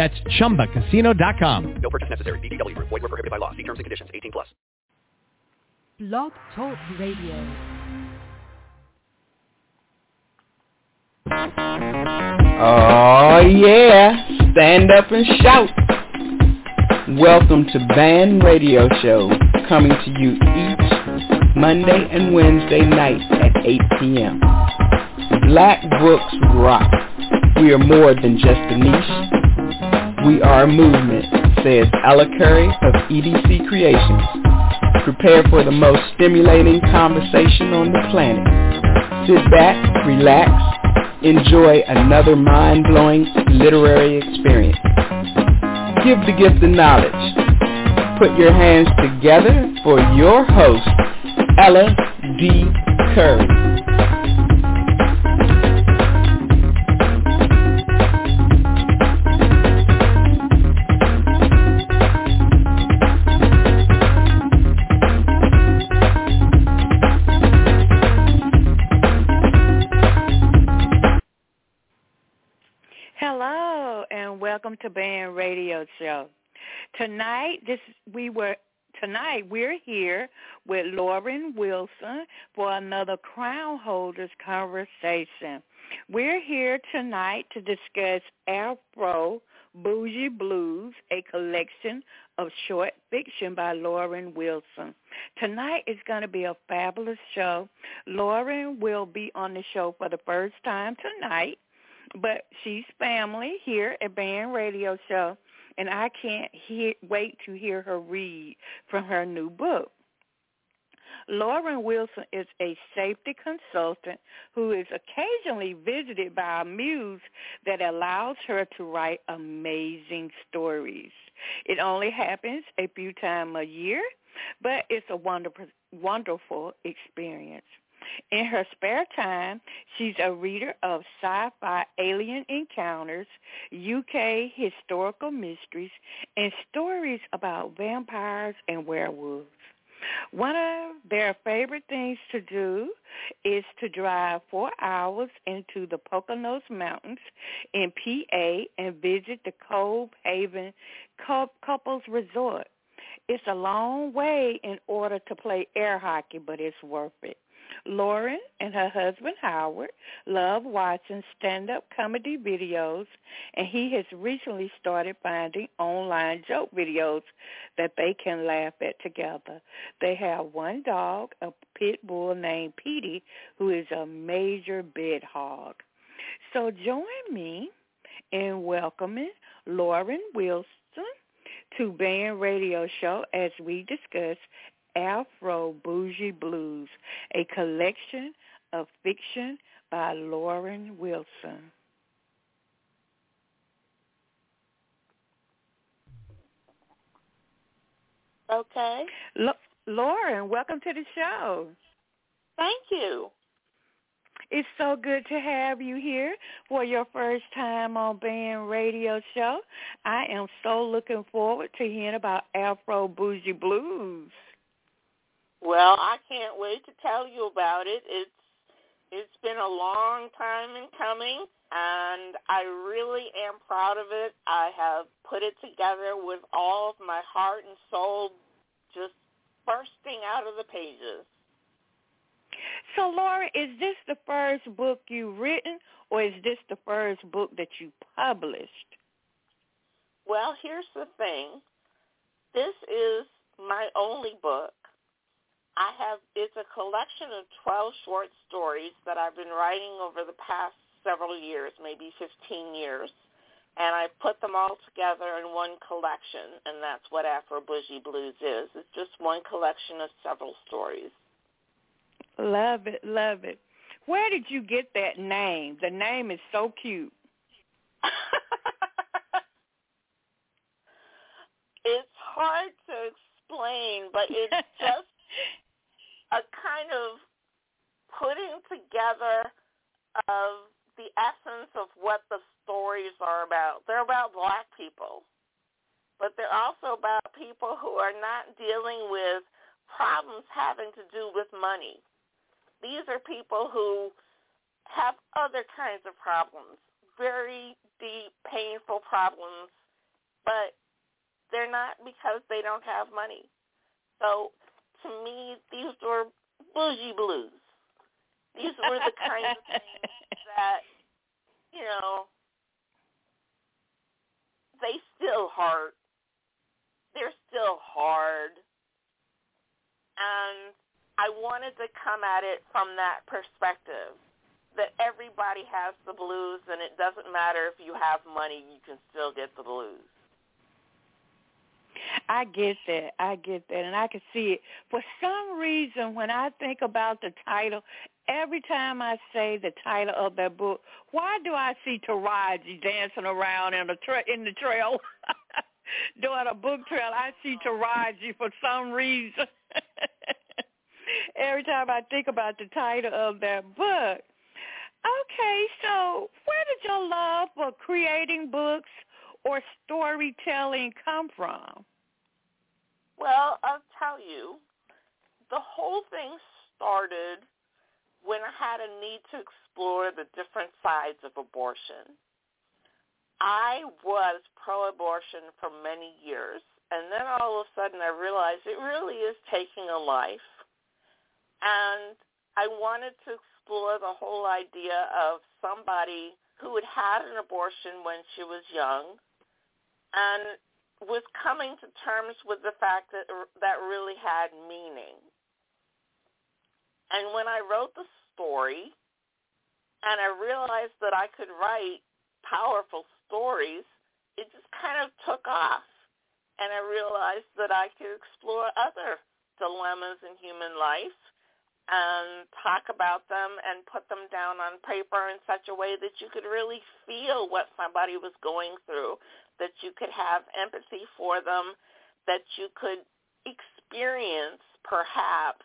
That's ChumbaCasino.com. No purchase necessary. VGW Group. Void were prohibited by law. See terms and conditions. 18 plus. Blog Talk Radio. Oh yeah, stand up and shout. Welcome to Band Radio Show, coming to you each Monday and Wednesday night at 8 p.m. Black Books Rock. We are more than just a niche. We are a movement, says Ella Curry of EDC Creations. Prepare for the most stimulating conversation on the planet. Sit back, relax, enjoy another mind-blowing literary experience. Give the gift of knowledge. Put your hands together for your host, Ella D. Curry. Welcome to Band Radio Show. Tonight, this we were tonight we're here with Lauren Wilson for another Crown Holders conversation. We're here tonight to discuss Afro Bougie Blues, a collection of short fiction by Lauren Wilson. Tonight is going to be a fabulous show. Lauren will be on the show for the first time tonight but she's family here at Band Radio Show, and I can't wait to hear her read from her new book. Lauren Wilson is a safety consultant who is occasionally visited by a muse that allows her to write amazing stories. It only happens a few times a year, but it's a wonderful, wonderful experience. In her spare time, she's a reader of sci-fi alien encounters, UK historical mysteries, and stories about vampires and werewolves. One of their favorite things to do is to drive four hours into the Poconos Mountains in PA and visit the Cove Haven Couples Resort. It's a long way in order to play air hockey, but it's worth it. Lauren and her husband Howard love watching stand-up comedy videos, and he has recently started finding online joke videos that they can laugh at together. They have one dog, a pit bull named Petey, who is a major bed hog. So join me in welcoming Lauren Wilson to Band Radio Show as we discuss Afro Bougie Blues, a collection of fiction by Lauren Wilson. Okay. L- Lauren, welcome to the show. Thank you. It's so good to have you here for your first time on Band Radio Show. I am so looking forward to hearing about Afro Bougie Blues. Well, I can't wait to tell you about it. It's it's been a long time in coming and I really am proud of it. I have put it together with all of my heart and soul just bursting out of the pages. So, Laura, is this the first book you've written, or is this the first book that you published? Well, here's the thing. This is my only book. I have it's a collection of 12 short stories that I've been writing over the past several years, maybe 15 years. And I put them all together in one collection, and that's what Afro Bougie Blues is. It's just one collection of several stories. Love it, love it. Where did you get that name? The name is so cute. it's hard to explain, but it's just a kind of putting together of the essence of what the stories are about. They're about black people, but they're also about people who are not dealing with problems having to do with money. These are people who have other kinds of problems, very deep, painful problems, but they're not because they don't have money. So to me, these were bougie blues. These were the kinds of things that, you know, they still hurt. They're still hard. And I wanted to come at it from that perspective that everybody has the blues and it doesn't matter if you have money, you can still get the blues. I get that. I get that. And I can see it. For some reason, when I think about the title, every time I say the title of that book, why do I see Taraji dancing around in the tra- in the trail, doing a book trail? I see Taraji for some reason. every time I think about the title of that book. Okay, so where did your love for creating books or storytelling come from? Well, I'll tell you, the whole thing started when I had a need to explore the different sides of abortion. I was pro-abortion for many years, and then all of a sudden I realized it really is taking a life. And I wanted to explore the whole idea of somebody who had had an abortion when she was young and was coming to terms with the fact that that really had meaning. And when I wrote the story and I realized that I could write powerful stories, it just kind of took off. And I realized that I could explore other dilemmas in human life and talk about them and put them down on paper in such a way that you could really feel what somebody was going through, that you could have empathy for them, that you could experience perhaps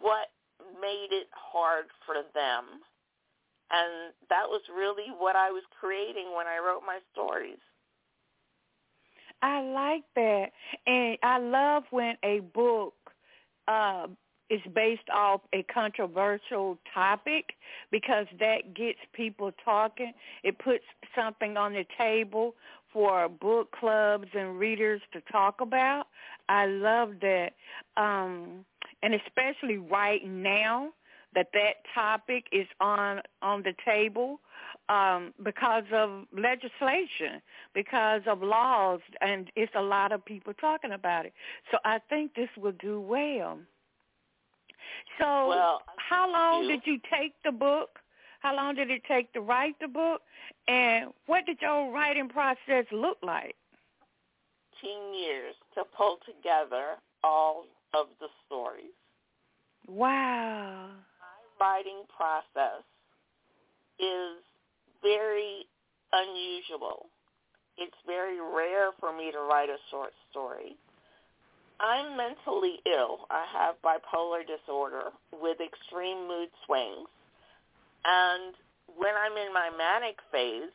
what made it hard for them. And that was really what I was creating when I wrote my stories. I like that. And I love when a book uh, is based off a controversial topic because that gets people talking. It puts something on the table for book clubs and readers to talk about. I love that. Um, and especially right now that that topic is on on the table um, because of legislation, because of laws, and it's a lot of people talking about it. So I think this will do well. So well, how long you. did you take the book? How long did it take to write the book? And what did your writing process look like? 15 years to pull together all of the stories. Wow. My writing process is very unusual. It's very rare for me to write a short story. I'm mentally ill. I have bipolar disorder with extreme mood swings. And when I'm in my manic phase,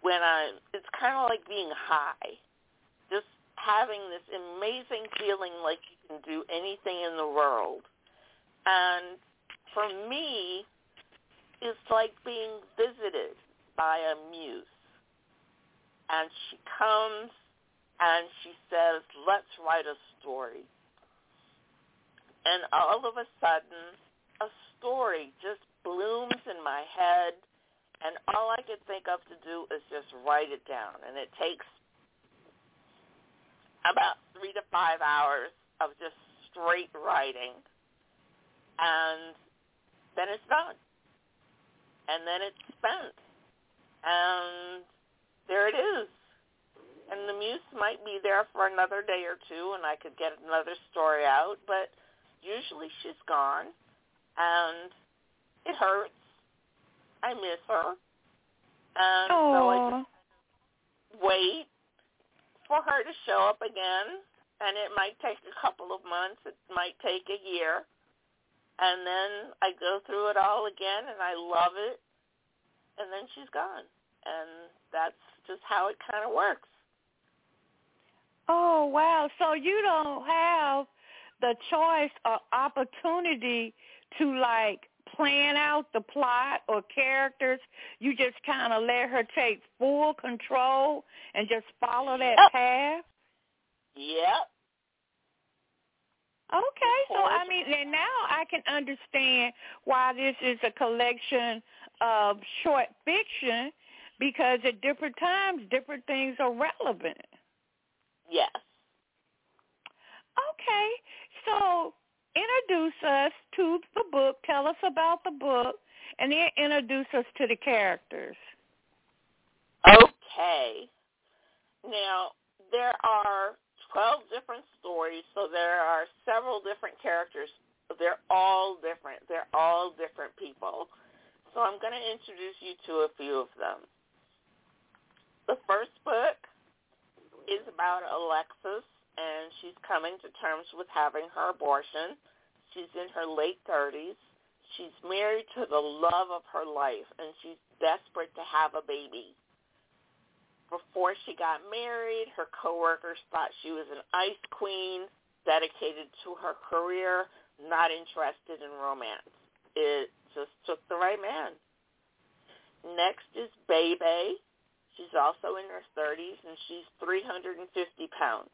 when I it's kind of like being high. Just having this amazing feeling like you can do anything in the world. And for me, it's like being visited by a muse. And she comes and she says, let's write a story. And all of a sudden, a story just blooms in my head, and all I could think of to do is just write it down. And it takes about three to five hours of just straight writing, and then it's done. And then it's spent. And there it is and the muse might be there for another day or two and I could get another story out, but usually she's gone and it hurts. I miss her. And Aww. so I just wait for her to show up again and it might take a couple of months. It might take a year. And then I go through it all again, and I love it. And then she's gone. And that's just how it kind of works. Oh, wow. So you don't have the choice or opportunity to, like, plan out the plot or characters. You just kind of let her take full control and just follow that Yep. path. Yep. Okay, so. I mean, and now I can understand why this is a collection of short fiction because at different times, different things are relevant. Yes. Okay, so introduce us to the book. Tell us about the book, and then introduce us to the characters. Okay. Now, there are 12 different stories, so there are several different characters. They're all different. They're all different people. So I'm going to introduce you to a few of them. The first book is about Alexis, and she's coming to terms with having her abortion. She's in her late 30s. She's married to the love of her life, and she's desperate to have a baby before she got married, her coworkers thought she was an ice queen, dedicated to her career, not interested in romance. It just took the right man. Next is Bebe. She's also in her 30s, and she's 350 pounds.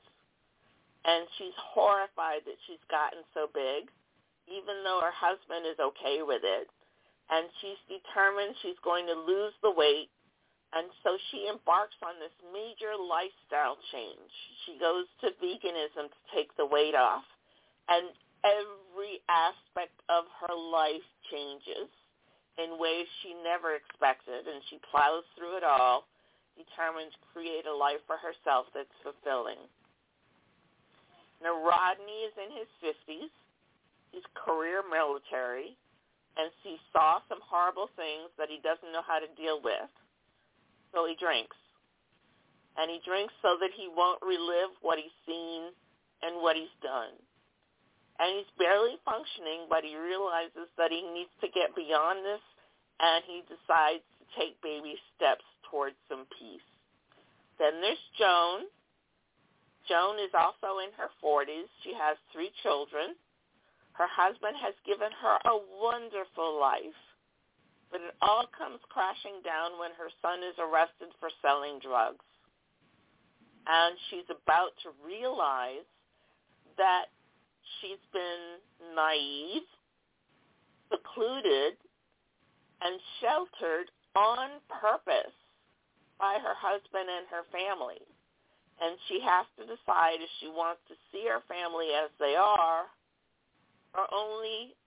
And she's horrified that she's gotten so big, even though her husband is okay with it. And she's determined she's going to lose the weight and so she embarks on this major lifestyle change. She goes to veganism to take the weight off. And every aspect of her life changes in ways she never expected. And she plows through it all, determined to create a life for herself that's fulfilling. Now, Rodney is in his 50s. He's career military. And he saw some horrible things that he doesn't know how to deal with so he drinks. And he drinks so that he won't relive what he's seen and what he's done. And he's barely functioning, but he realizes that he needs to get beyond this, and he decides to take baby steps towards some peace. Then there's Joan. Joan is also in her 40s. She has three children. Her husband has given her a wonderful life but it all comes crashing down when her son is arrested for selling drugs. And she's about to realize that she's been naive, secluded, and sheltered on purpose by her husband and her family. And she has to decide if she wants to see her family as they are or only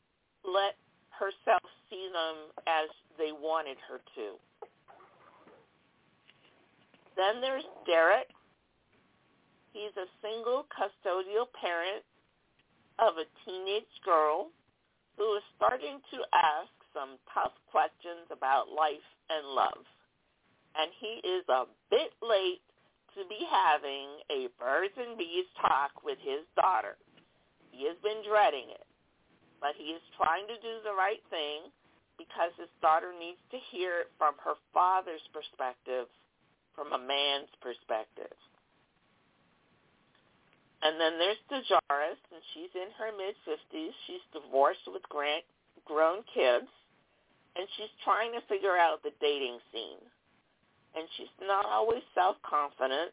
let herself see them as they wanted her to. Then there's Derek. He's a single custodial parent of a teenage girl who is starting to ask some tough questions about life and love. And he is a bit late to be having a birds and bees talk with his daughter. He has been dreading it but he is trying to do the right thing because his daughter needs to hear it from her father's perspective, from a man's perspective. And then there's Dejaris, and she's in her mid-50s. She's divorced with grand, grown kids, and she's trying to figure out the dating scene. And she's not always self-confident,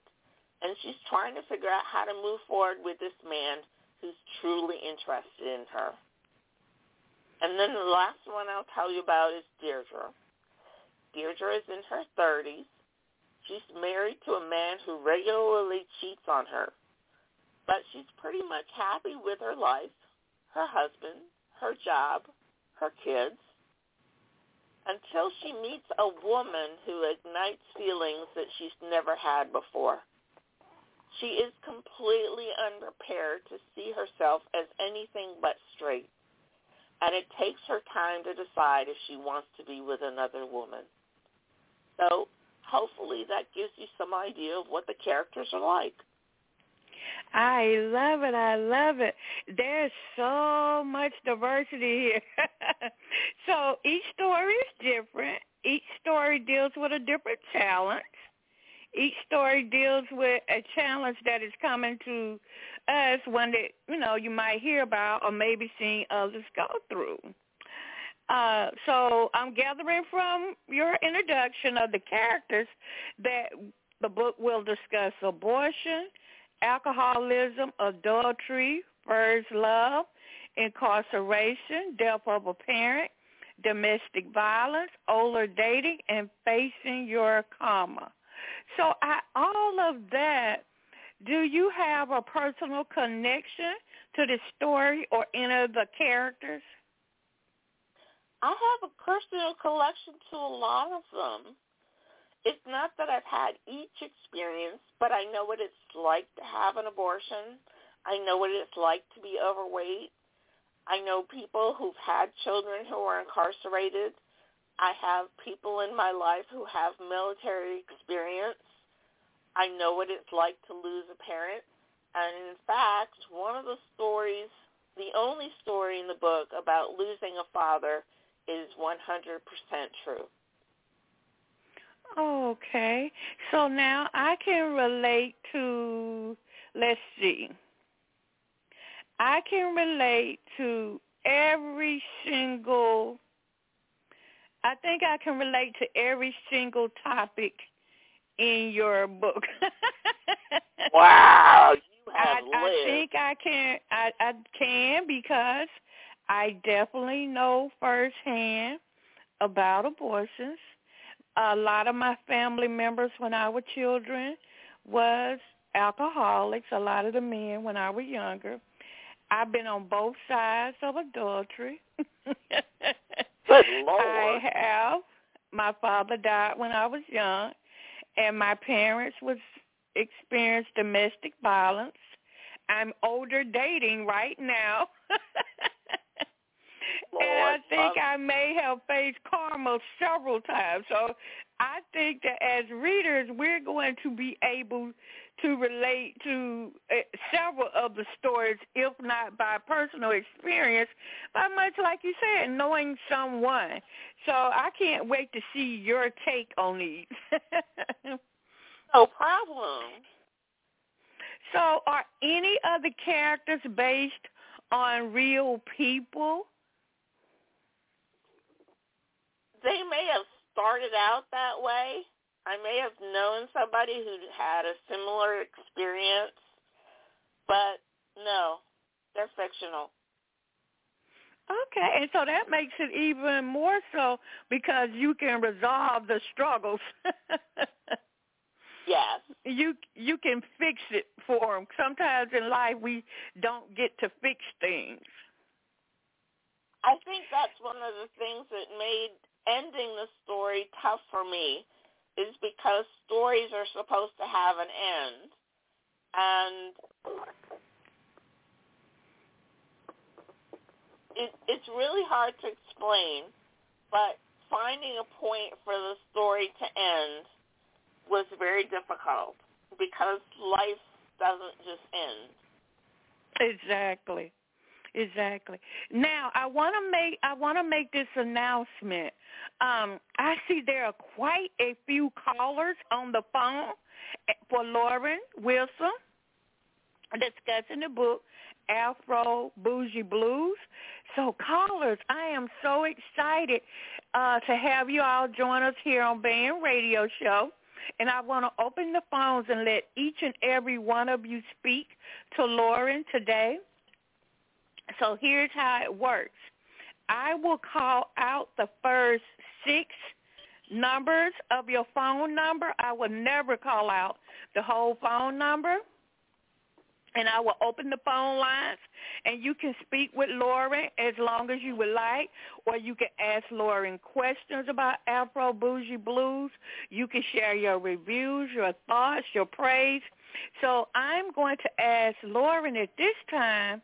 and she's trying to figure out how to move forward with this man who's truly interested in her. And then the last one I'll tell you about is Deirdre. Deirdre is in her 30s. She's married to a man who regularly cheats on her. But she's pretty much happy with her life, her husband, her job, her kids, until she meets a woman who ignites feelings that she's never had before. She is completely unprepared to see herself as anything but straight and it takes her time to decide if she wants to be with another woman. So hopefully that gives you some idea of what the characters are like. I love it. I love it. There's so much diversity here. so each story is different. Each story deals with a different challenge. Each story deals with a challenge that is coming to us one that, you know, you might hear about or maybe seen others go through. Uh, so I'm gathering from your introduction of the characters that the book will discuss abortion, alcoholism, adultery, first love, incarceration, death of a parent, domestic violence, older dating, and facing your karma. So I, all of that, do you have a personal connection to the story or any of the characters? I have a personal collection to a lot of them. It's not that I've had each experience, but I know what it's like to have an abortion. I know what it's like to be overweight. I know people who've had children who are incarcerated. I have people in my life who have military experience. I know what it's like to lose a parent. And in fact, one of the stories, the only story in the book about losing a father is 100% true. Okay. So now I can relate to, let's see, I can relate to every single, I think I can relate to every single topic in your book. wow, you have I, lived. I think I can. I, I can because I definitely know firsthand about abortions. A lot of my family members when I was children was alcoholics, a lot of the men when I was younger. I've been on both sides of adultery. Good Lord. I have. My father died when I was young, and my parents was experienced domestic violence. I'm older dating right now. and I think um, I may have faced karma several times. So I think that as readers, we're going to be able to relate to uh, several of the stories, if not by personal experience, but much like you said, knowing someone. So I can't wait to see your take on these. no problem. so are any of the characters based on real people? They may have started out that way. I may have known somebody who had a similar experience, but no, they're fictional. Okay, and so that makes it even more so because you can resolve the struggles. Yes. you you can fix it for them. Sometimes in life we don't get to fix things. I think that's one of the things that made ending the story tough for me is because stories are supposed to have an end. And it, it's really hard to explain, but finding a point for the story to end was very difficult because life doesn't just end. Exactly. Exactly. Now I want to make I want to make this announcement. Um, I see there are quite a few callers on the phone for Lauren Wilson discussing the book Afro Bougie Blues. So callers, I am so excited uh, to have you all join us here on Band Radio Show. And I want to open the phones and let each and every one of you speak to Lauren today. So here's how it works. I will call out the first six numbers of your phone number. I will never call out the whole phone number. And I will open the phone lines, and you can speak with Lauren as long as you would like, or you can ask Lauren questions about Afro Bougie Blues. You can share your reviews, your thoughts, your praise. So I'm going to ask Lauren at this time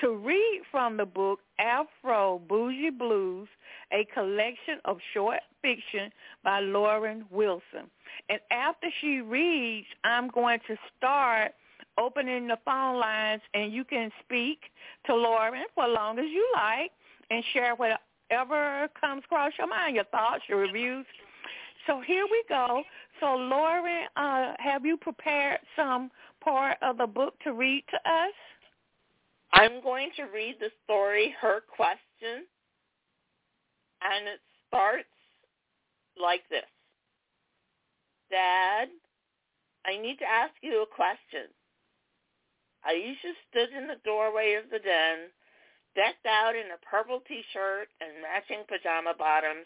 to read from the book Afro Bougie Blues, a collection of short fiction by Lauren Wilson. And after she reads, I'm going to start opening the phone lines, and you can speak to Lauren for as long as you like and share whatever comes across your mind, your thoughts, your reviews. So here we go. So Lauren, uh, have you prepared some part of the book to read to us? I'm going to read the story, Her Question, and it starts like this. Dad, I need to ask you a question. Aisha stood in the doorway of the den, decked out in a purple T-shirt and matching pajama bottoms,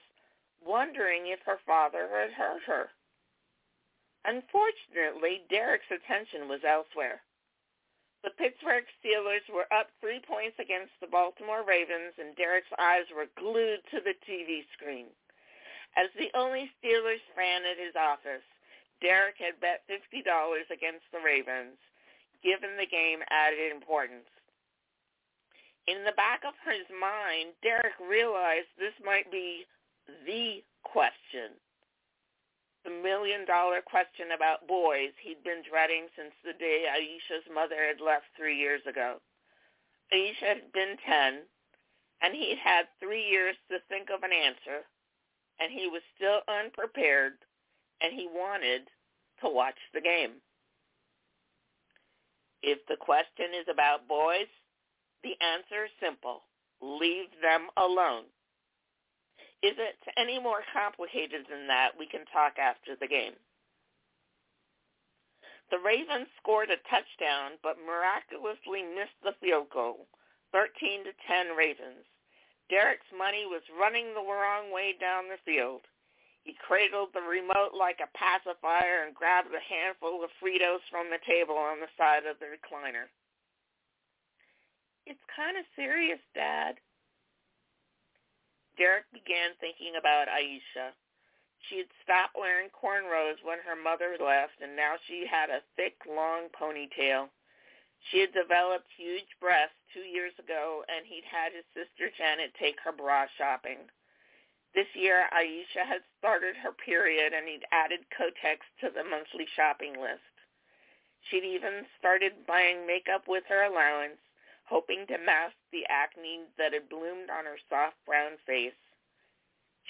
wondering if her father had hurt her. Unfortunately, Derek's attention was elsewhere. The Pittsburgh Steelers were up three points against the Baltimore Ravens, and Derek's eyes were glued to the TV screen. As the only Steelers fan at his office, Derek had bet $50 against the Ravens, given the game added importance. In the back of his mind, Derek realized this might be the question the million dollar question about boys he'd been dreading since the day Aisha's mother had left three years ago. Aisha had been ten, and he'd had three years to think of an answer, and he was still unprepared, and he wanted to watch the game. If the question is about boys, the answer is simple. Leave them alone. Is it any more complicated than that? We can talk after the game. The Ravens scored a touchdown, but miraculously missed the field goal, 13 to 10 Ravens. Derek's money was running the wrong way down the field. He cradled the remote like a pacifier and grabbed a handful of Fritos from the table on the side of the recliner. It's kind of serious, Dad, Derek began thinking about Aisha. She had stopped wearing cornrows when her mother left, and now she had a thick, long ponytail. She had developed huge breasts two years ago, and he'd had his sister Janet take her bra shopping. This year, Aisha had started her period, and he'd added Kotex to the monthly shopping list. She'd even started buying makeup with her allowance, hoping to mask the acne that had bloomed on her soft brown face.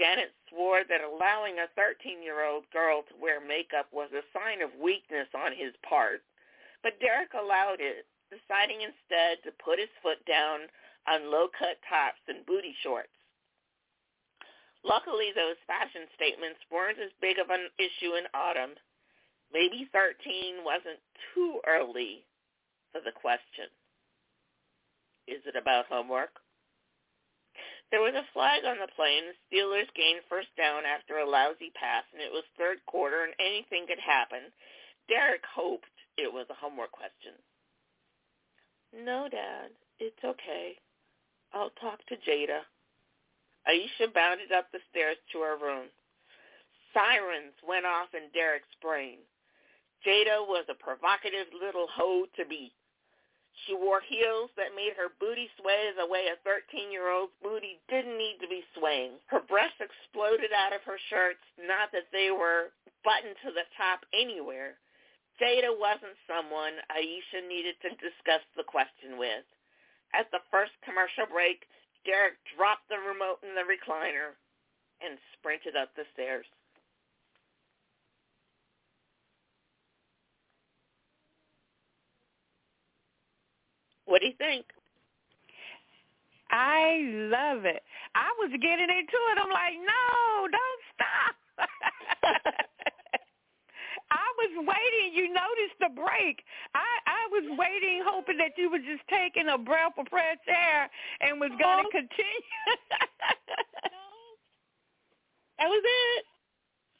Janet swore that allowing a 13-year-old girl to wear makeup was a sign of weakness on his part, but Derek allowed it, deciding instead to put his foot down on low-cut tops and booty shorts. Luckily, those fashion statements weren't as big of an issue in autumn. Maybe 13 wasn't too early for the question. Is it about homework? There was a flag on the play, and the Steelers gained first down after a lousy pass, and it was third quarter, and anything could happen. Derek hoped it was a homework question. No, Dad, it's okay. I'll talk to Jada. Aisha bounded up the stairs to her room. Sirens went off in Derek's brain. Jada was a provocative little hoe to beat. She wore heels that made her booty sway the way a 13-year-old's booty didn't need to be swaying. Her breasts exploded out of her shirts, not that they were buttoned to the top anywhere. Jada wasn't someone Aisha needed to discuss the question with. At the first commercial break, Derek dropped the remote in the recliner and sprinted up the stairs. What do you think? I love it. I was getting into it. I'm like, no, don't stop. I was waiting. You noticed the break. I I was waiting, hoping that you were just taking a breath of fresh air and was going to continue. That was it.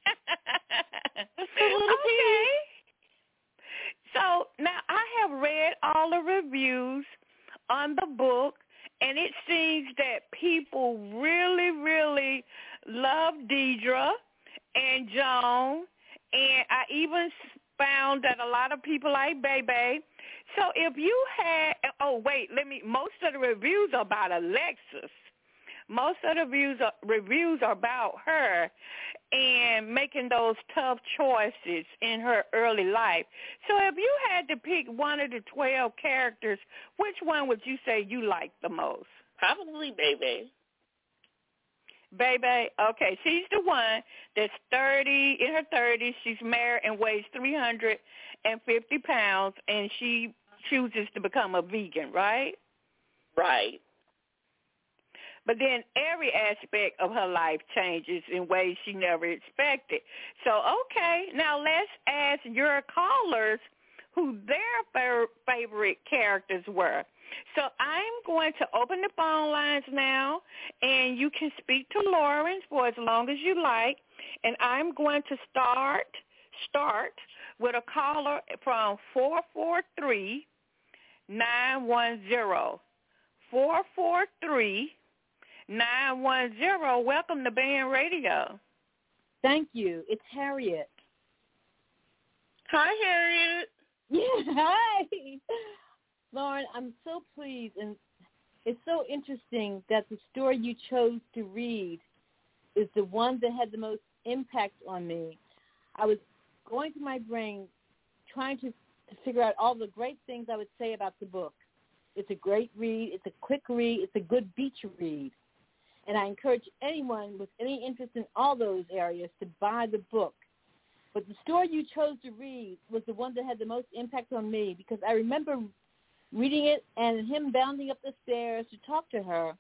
a little okay. So now I have read all the reviews on the book, and it seems that people really, really love Deidre and Joan, and I even found that a lot of people like Bebe. So if you had, oh wait, let me. Most of the reviews are about Alexis, most of the reviews are, reviews are about her and making those tough choices in her early life. So if you had to pick one of the 12 characters, which one would you say you liked the most? Probably Bebe. Bebe, okay, she's the one that's 30, in her 30s. She's married and weighs 350 pounds, and she chooses to become a vegan, right? Right. But then every aspect of her life changes in ways she never expected. So, okay, now let's ask your callers who their favorite characters were. So I'm going to open the phone lines now, and you can speak to Lawrence for as long as you like. And I'm going to start start with a caller from four four three nine one zero four four three nine one zero. Welcome to Band Radio. Thank you. It's Harriet. Hi, Harriet. Yeah, hi. Lauren, I'm so pleased, and it's so interesting that the story you chose to read is the one that had the most impact on me. I was going through my brain trying to, to figure out all the great things I would say about the book. It's a great read. It's a quick read. It's a good beach read. And I encourage anyone with any interest in all those areas to buy the book. But the story you chose to read was the one that had the most impact on me because I remember reading it and him bounding up the stairs to talk to her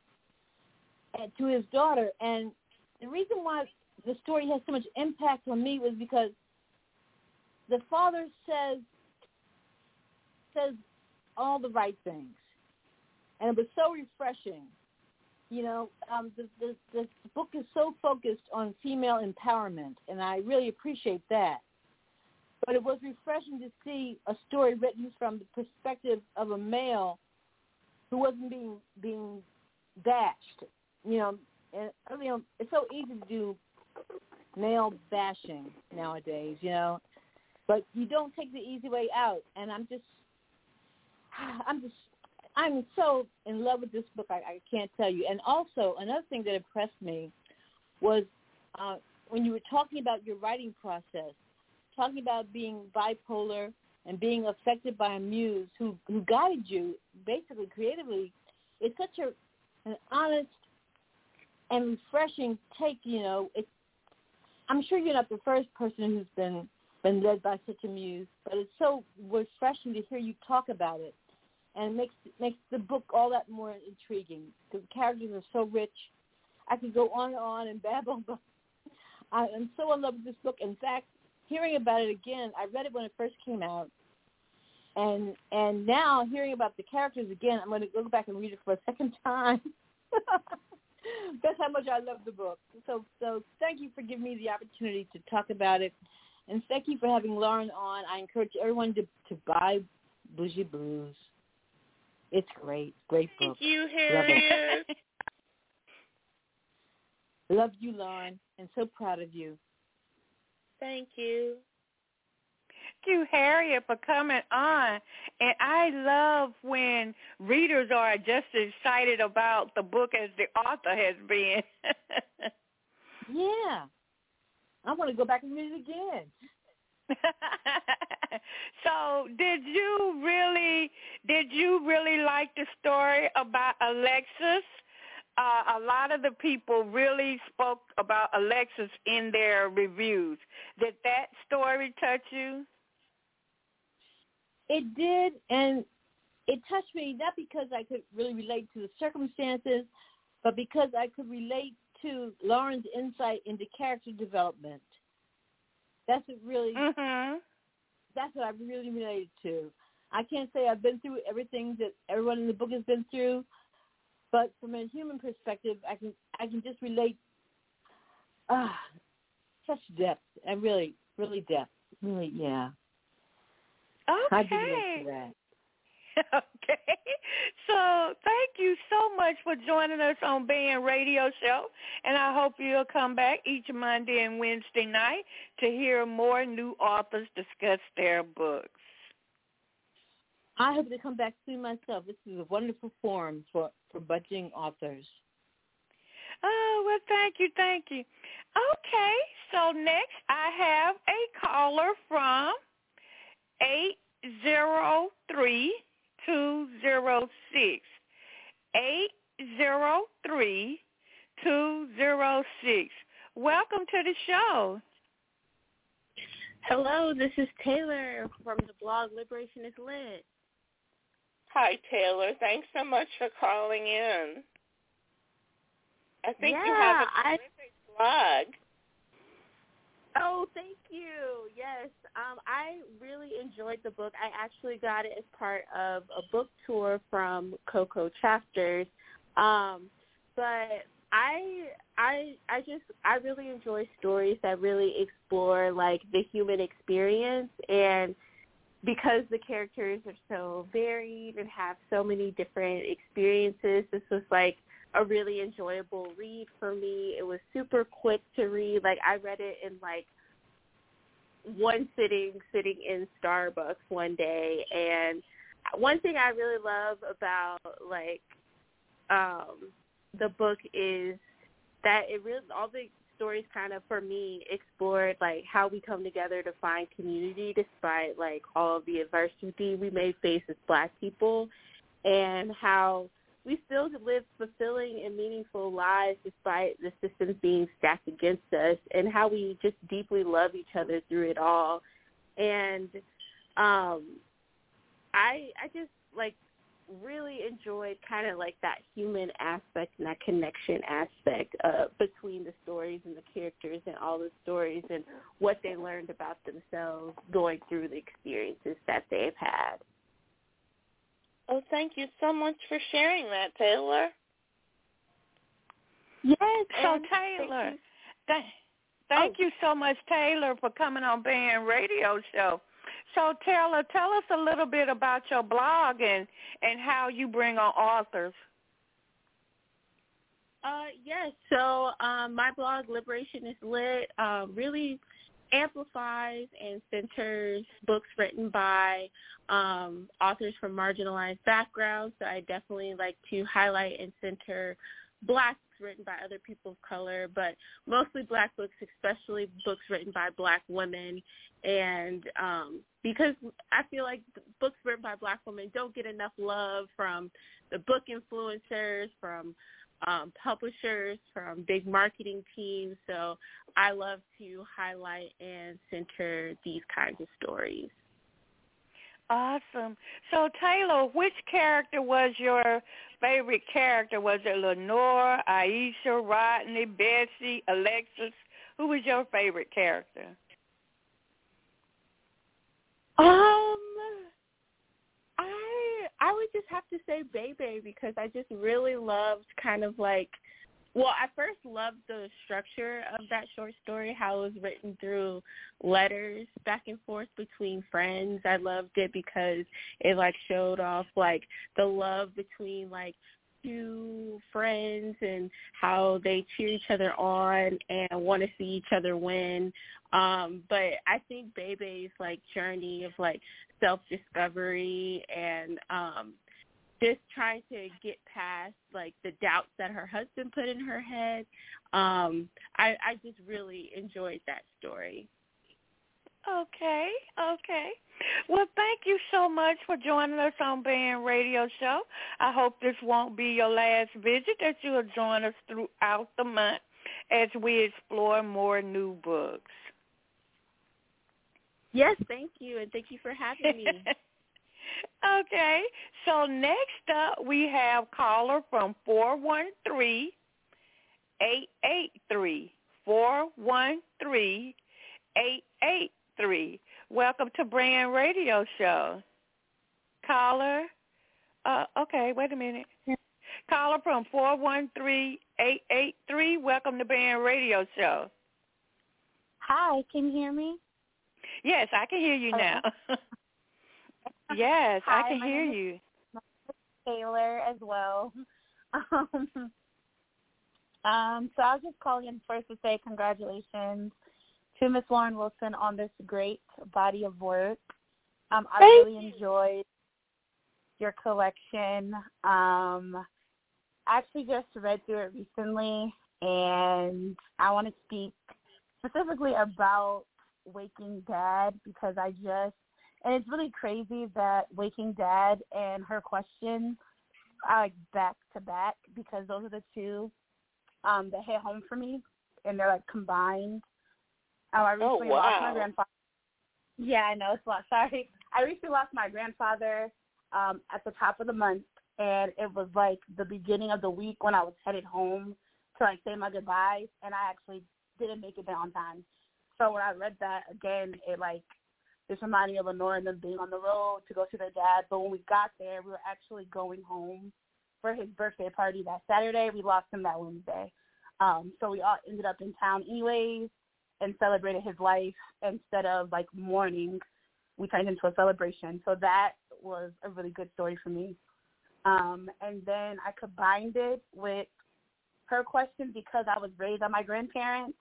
and to his daughter. And the reason why the story has so much impact on me was because the father says says all the right things, and it was so refreshing. You know, um, the, the the book is so focused on female empowerment, and I really appreciate that but it was refreshing to see a story written from the perspective of a male who wasn't being being bashed. You know, and you know, it's so easy to do male bashing nowadays. You know, but you don't take the easy way out. And I'm just, I'm just, I'm so in love with this book. I, I can't tell you. And also another thing that impressed me was uh, when you were talking about your writing process talking about being bipolar and being affected by a muse who who guided you basically creatively it's such a an honest and refreshing take you know it's i'm sure you're not the first person who's been been led by such a muse but it's so refreshing to hear you talk about it and it makes makes the book all that more intriguing the characters are so rich i could go on and on and babble but i'm so in love with this book in fact hearing about it again, I read it when it first came out, and and now hearing about the characters again, I'm going to go back and read it for a second time. That's how much I love the book. So so thank you for giving me the opportunity to talk about it, and thank you for having Lauren on. I encourage everyone to to buy Bougie Blues. It's great, great book. Thank you, Harriet. Love, Love you, Lauren, and so proud of you. Thank you. Thank you, Harriet, for coming on. And I love when readers are just as excited about the book as the author has been. yeah. I want to go back and read it again. so did you really did you really like the story about Alexis? uh, a lot of the people really spoke about Alexis in their reviews. Did that story touch you? It did, and it touched me not because I could really relate to the circumstances, but because I could relate to Lauren's insight into character development. That's what really. Mm-hmm. That's what I really related to. I can't say I've been through everything that everyone in the book has been through, but from a human perspective, I can I can just relate. Ah, such depth and really, really depth. Really, yeah. Okay. I can relate to that. Okay. So thank you so much for joining us on Band Radio Show. And I hope you'll come back each Monday and Wednesday night to hear more new authors discuss their books. I hope to come back soon myself. This is a wonderful forum for, for budgeting authors. Oh, well, thank you, thank you. Okay, so next I have a caller from 803-206. 803-206. Welcome to the show. Hello, this is Taylor from the blog Liberation is Lit. Hi, Taylor. Thanks so much for calling in. I think yeah, you have a I, terrific blog. Oh, thank you. Yes, um, I really enjoyed the book. I actually got it as part of a book tour from Coco Chapters. Um, but I I I just I really enjoy stories that really explore like the human experience and because the characters are so varied and have so many different experiences, this was like a really enjoyable read for me. It was super quick to read. Like I read it in like one sitting, sitting in Starbucks one day. And one thing I really love about like um the book is that it really all the stories kind of for me explored like how we come together to find community despite like all of the adversity we may face as black people and how we still live fulfilling and meaningful lives despite the systems being stacked against us and how we just deeply love each other through it all. And um I I just like really enjoyed kind of like that human aspect and that connection aspect uh, between the stories and the characters and all the stories and what they learned about themselves going through the experiences that they've had. Oh, thank you so much for sharing that, Taylor. Yes. So Taylor, thank, thank oh. you so much, Taylor, for coming on Band Radio Show. So Taylor, tell us a little bit about your blog and and how you bring on authors. Uh, yes. So um, my blog, Liberation is Lit, um, really amplifies and centers books written by um, authors from marginalized backgrounds. So I definitely like to highlight and center black books written by other people of color, but mostly black books, especially books written by black women. And um, because I feel like books written by black women don't get enough love from the book influencers, from um, publishers, from big marketing teams. So I love to highlight and center these kinds of stories. Awesome. So Taylor, which character was your favorite character? Was it Lenore, Aisha, Rodney, Bessie, Alexis? Who was your favorite character? Um, I would just have to say Bebe because I just really loved kind of like well, I first loved the structure of that short story, how it was written through letters back and forth between friends. I loved it because it like showed off like the love between like two friends and how they cheer each other on and want to see each other win. Um, but I think Bebe's like journey of like self discovery and um just trying to get past like the doubts that her husband put in her head. Um, I, I just really enjoyed that story. Okay, okay. Well, thank you so much for joining us on Band Radio Show. I hope this won't be your last visit, that you'll join us throughout the month as we explore more new books. Yes, thank you, and thank you for having me. Okay. So next up, we have caller from four one three eight eight three four one three eight eight three. Welcome to Brand Radio Show. Caller. Uh, okay, wait a minute. Caller from four one three eight eight three. Welcome to Brand Radio Show. Hi, can you hear me? Yes, I can hear you Oh. now. yes, Hi, I can hear you. Taylor as well. Um, um, so I was just calling in first to say congratulations to Miss Lauren Wilson on this great body of work. Um, I Thank really enjoyed your collection. Um, I actually just read through it recently, and I want to speak specifically about Waking Dad because I just and it's really crazy that Waking Dad and her question are like back to back because those are the two um that hit home for me and they're like combined. Um, I Oh, recently lost my wow. grandfather. Yeah, I know it's a lot. Sorry, I recently lost my grandfather um at the top of the month, and it was like the beginning of the week when I was headed home to like say my goodbyes, and I actually didn't make it there on time. So when I read that again, it like just reminded me of Lenore and them being on the road to go see their dad. But when we got there, we were actually going home for his birthday party that Saturday. We lost him that Wednesday. Um, so we all ended up in town anyways and celebrated his life instead of like mourning. We turned into a celebration. So that was a really good story for me. Um, and then I combined it with her question because I was raised by my grandparents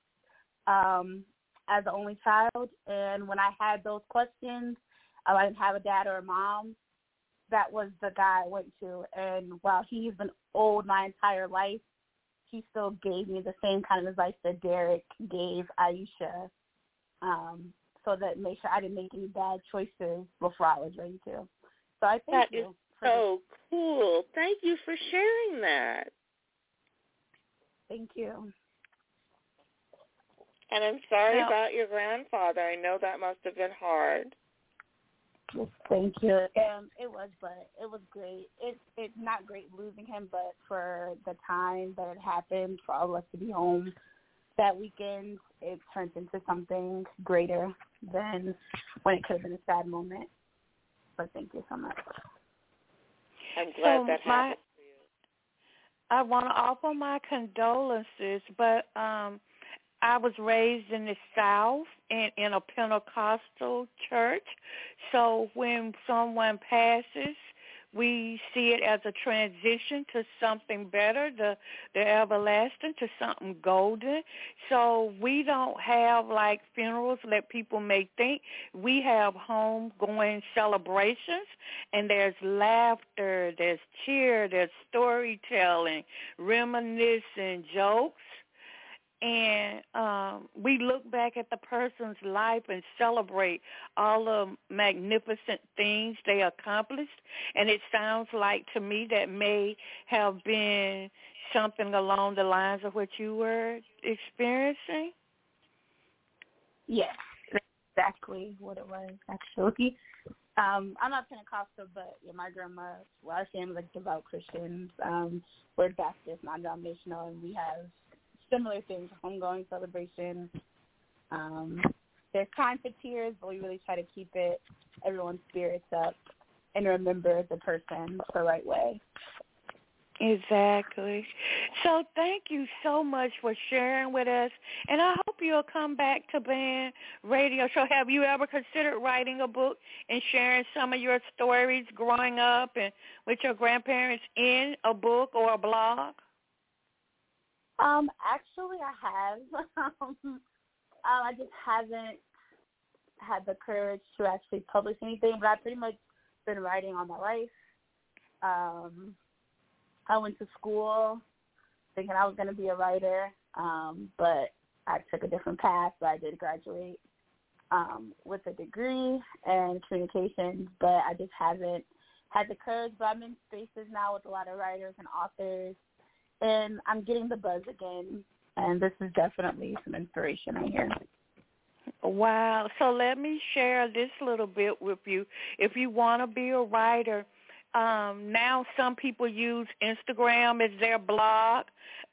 um, as the only child. And when I had those questions, I didn't have a dad or a mom. That was the guy I went to. And while he's been old my entire life, he still gave me the same kind of advice that Derek gave Aisha, um, so that made sure I didn't make any bad choices before I was ready to. So I thank That you. is for the- so cool. Thank you for sharing that. Thank you. And I'm sorry Now- about your grandfather. I know that must have been hard. Yes, thank you. Um, it was, but it was great. It it's not great losing him, but for the time that it happened, for all of us to be home that weekend, it turned into something greater than when it could have been a sad moment. But thank you so much. I'm glad So that my- happened. I want to offer my condolences, but um I was raised in the South in in a Pentecostal church. So when someone passes, we see it as a transition to something better, the the everlasting to something golden. So we don't have like funerals that people may think. We have home going celebrations and there's laughter, there's cheer, there's storytelling, reminiscing, jokes and um we look back at the person's life and celebrate all the magnificent things they accomplished and it sounds like to me that may have been something along the lines of what you were experiencing Yes, exactly what it was actually. Um, I'm not Pentecostal, but yeah, my grandma, well, our family's like devout Christians. Um, we're Baptist, non-denominational, and we have similar things: homegoing celebration. Um, there's time for tears, but we really try to keep it everyone's spirits up and remember the person the right way. Exactly. So thank you so much for sharing with us, and I hope you'll come back to Band Radio Show. Have you ever considered writing a book and sharing some of your stories growing up and with your grandparents in a book or a blog? Um, actually, I have. um, I just haven't had the courage to actually publish anything, but I've pretty much been writing all my life. Um, I went to school thinking I was going to be a writer, um, but I took a different path. But I did graduate um, with a degree in communications, but I just haven't had the courage. But I'm in spaces now with a lot of writers and authors, and I'm getting the buzz again. And this is definitely some inspiration I hear. Wow. So let me share this little bit with you. If you want to be a writer, um, now some people use Instagram as their blog,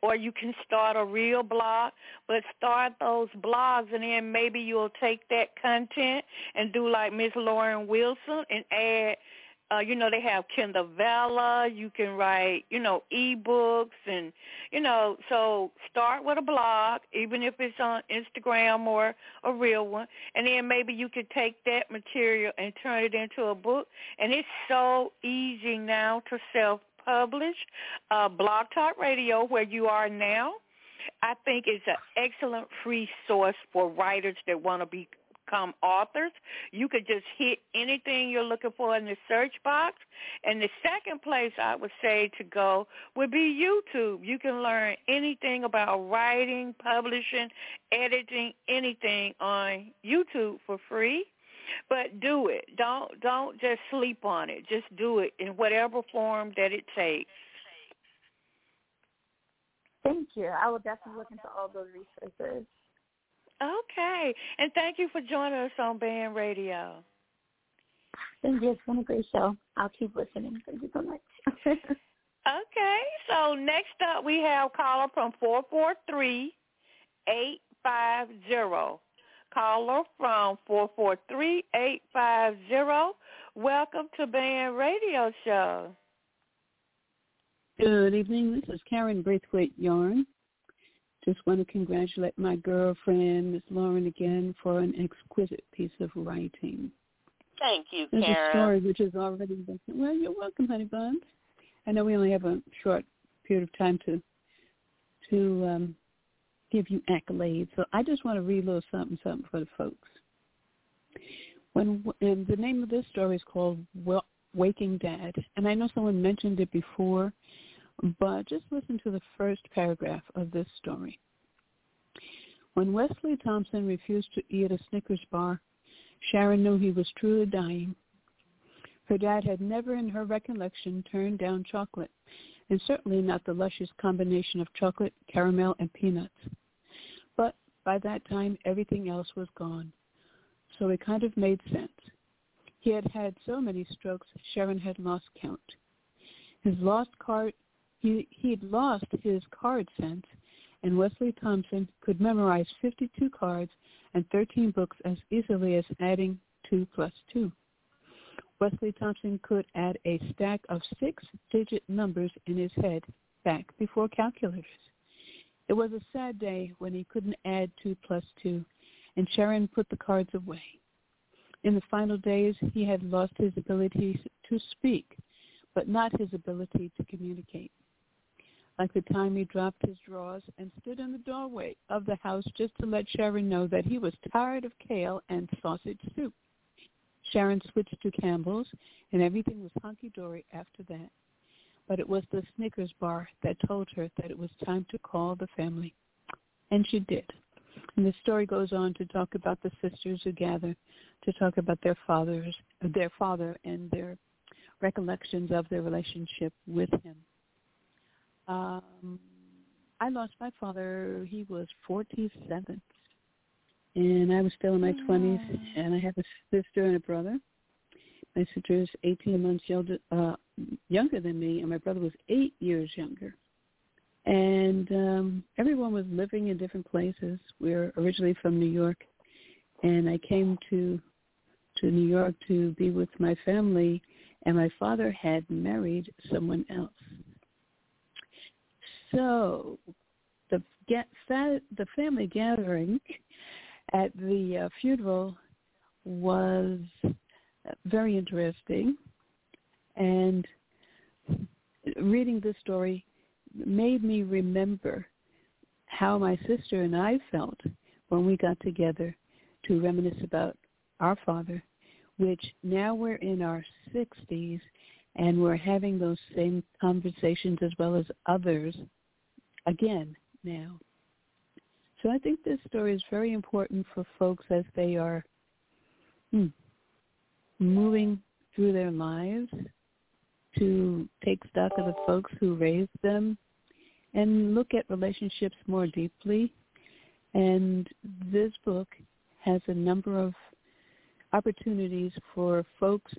or you can start a real blog, but start those blogs and then maybe you'll take that content and do like Miss Lauren Wilson and add uh, you know, they have Kindle Vella. You can write, you know, ebooks and, you know, so start with a blog, even if it's on Instagram or a real one, and then maybe you could take that material and turn it into a book. And it's so easy now to self-publish. Uh, Blog Talk Radio, where you are now, I think is an excellent free source for writers that want to be become authors. You could just hit anything you're looking for in the search box. And the second place I would say to go would be YouTube. You can learn anything about writing, publishing, editing, anything on YouTube for free. But do it. Don't don't just sleep on it. Just do it in whatever form that it takes. Thank you. I will definitely look into all those resources. Okay. And thank you for joining us on Band Radio. Thank you. It's been a great show. I'll keep listening. Thank you so much. okay. So next up we have caller from four four three eight five zero. Caller from four four three eight five zero. Welcome to Band Radio Show. Good evening. This is Karen Braithwaite Yarn. Just want to congratulate my girlfriend, Miss Lauren, again for an exquisite piece of writing. Thank you, There's Karen. a story which is already been. Well, you're welcome, honey bun. I know we only have a short period of time to to um, give you accolades, so I just want to read a little something, something for the folks. When and the name of this story is called "Waking Dad," and I know someone mentioned it before, but just listen to the first paragraph of this story. When Wesley Thompson refused to eat a Snickers bar, Sharon knew he was truly dying. Her dad had never in her recollection turned down chocolate, and certainly not the luscious combination of chocolate, caramel, and peanuts. But by that time, everything else was gone. So it kind of made sense. He had had so many strokes, Sharon had lost count. His lost card he he'd lost his card sense, and Wesley Thompson could memorize 52 cards and 13 books as easily as adding 2 plus 2. Wesley Thompson could add a stack of six-digit numbers in his head back before calculators. It was a sad day when he couldn't add 2 plus 2, and Sharon put the cards away. In the final days, he had lost his ability to speak, but not his ability to communicate like the time he dropped his drawers and stood in the doorway of the house just to let Sharon know that he was tired of kale and sausage soup. Sharon switched to Campbell's, and everything was hunky-dory after that. But it was the Snickers bar that told her that it was time to call the family. And she did. And the story goes on to talk about the sisters who gather to talk about their fathers, their father and their recollections of their relationship with him. Um, I lost my father. He was 47, and I was still in my Mm. 20s, and I have a sister and a brother. My sister is 18 months younger, uh, younger than me, and my brother was eight years younger. And um, everyone was living in different places. We are originally from New York, and I came to to New York to be with my family, and my father had married someone else. So the get the family gathering at the uh, funeral was very interesting, and reading this story made me remember how my sister and I felt when we got together to reminisce about our father, which now we're in our 60s and we're having those same conversations as well as others again now. So I think this story is very important for folks as they are hmm, moving through their lives to take stock of the folks who raised them and look at relationships more deeply. And this book has a number of opportunities for folks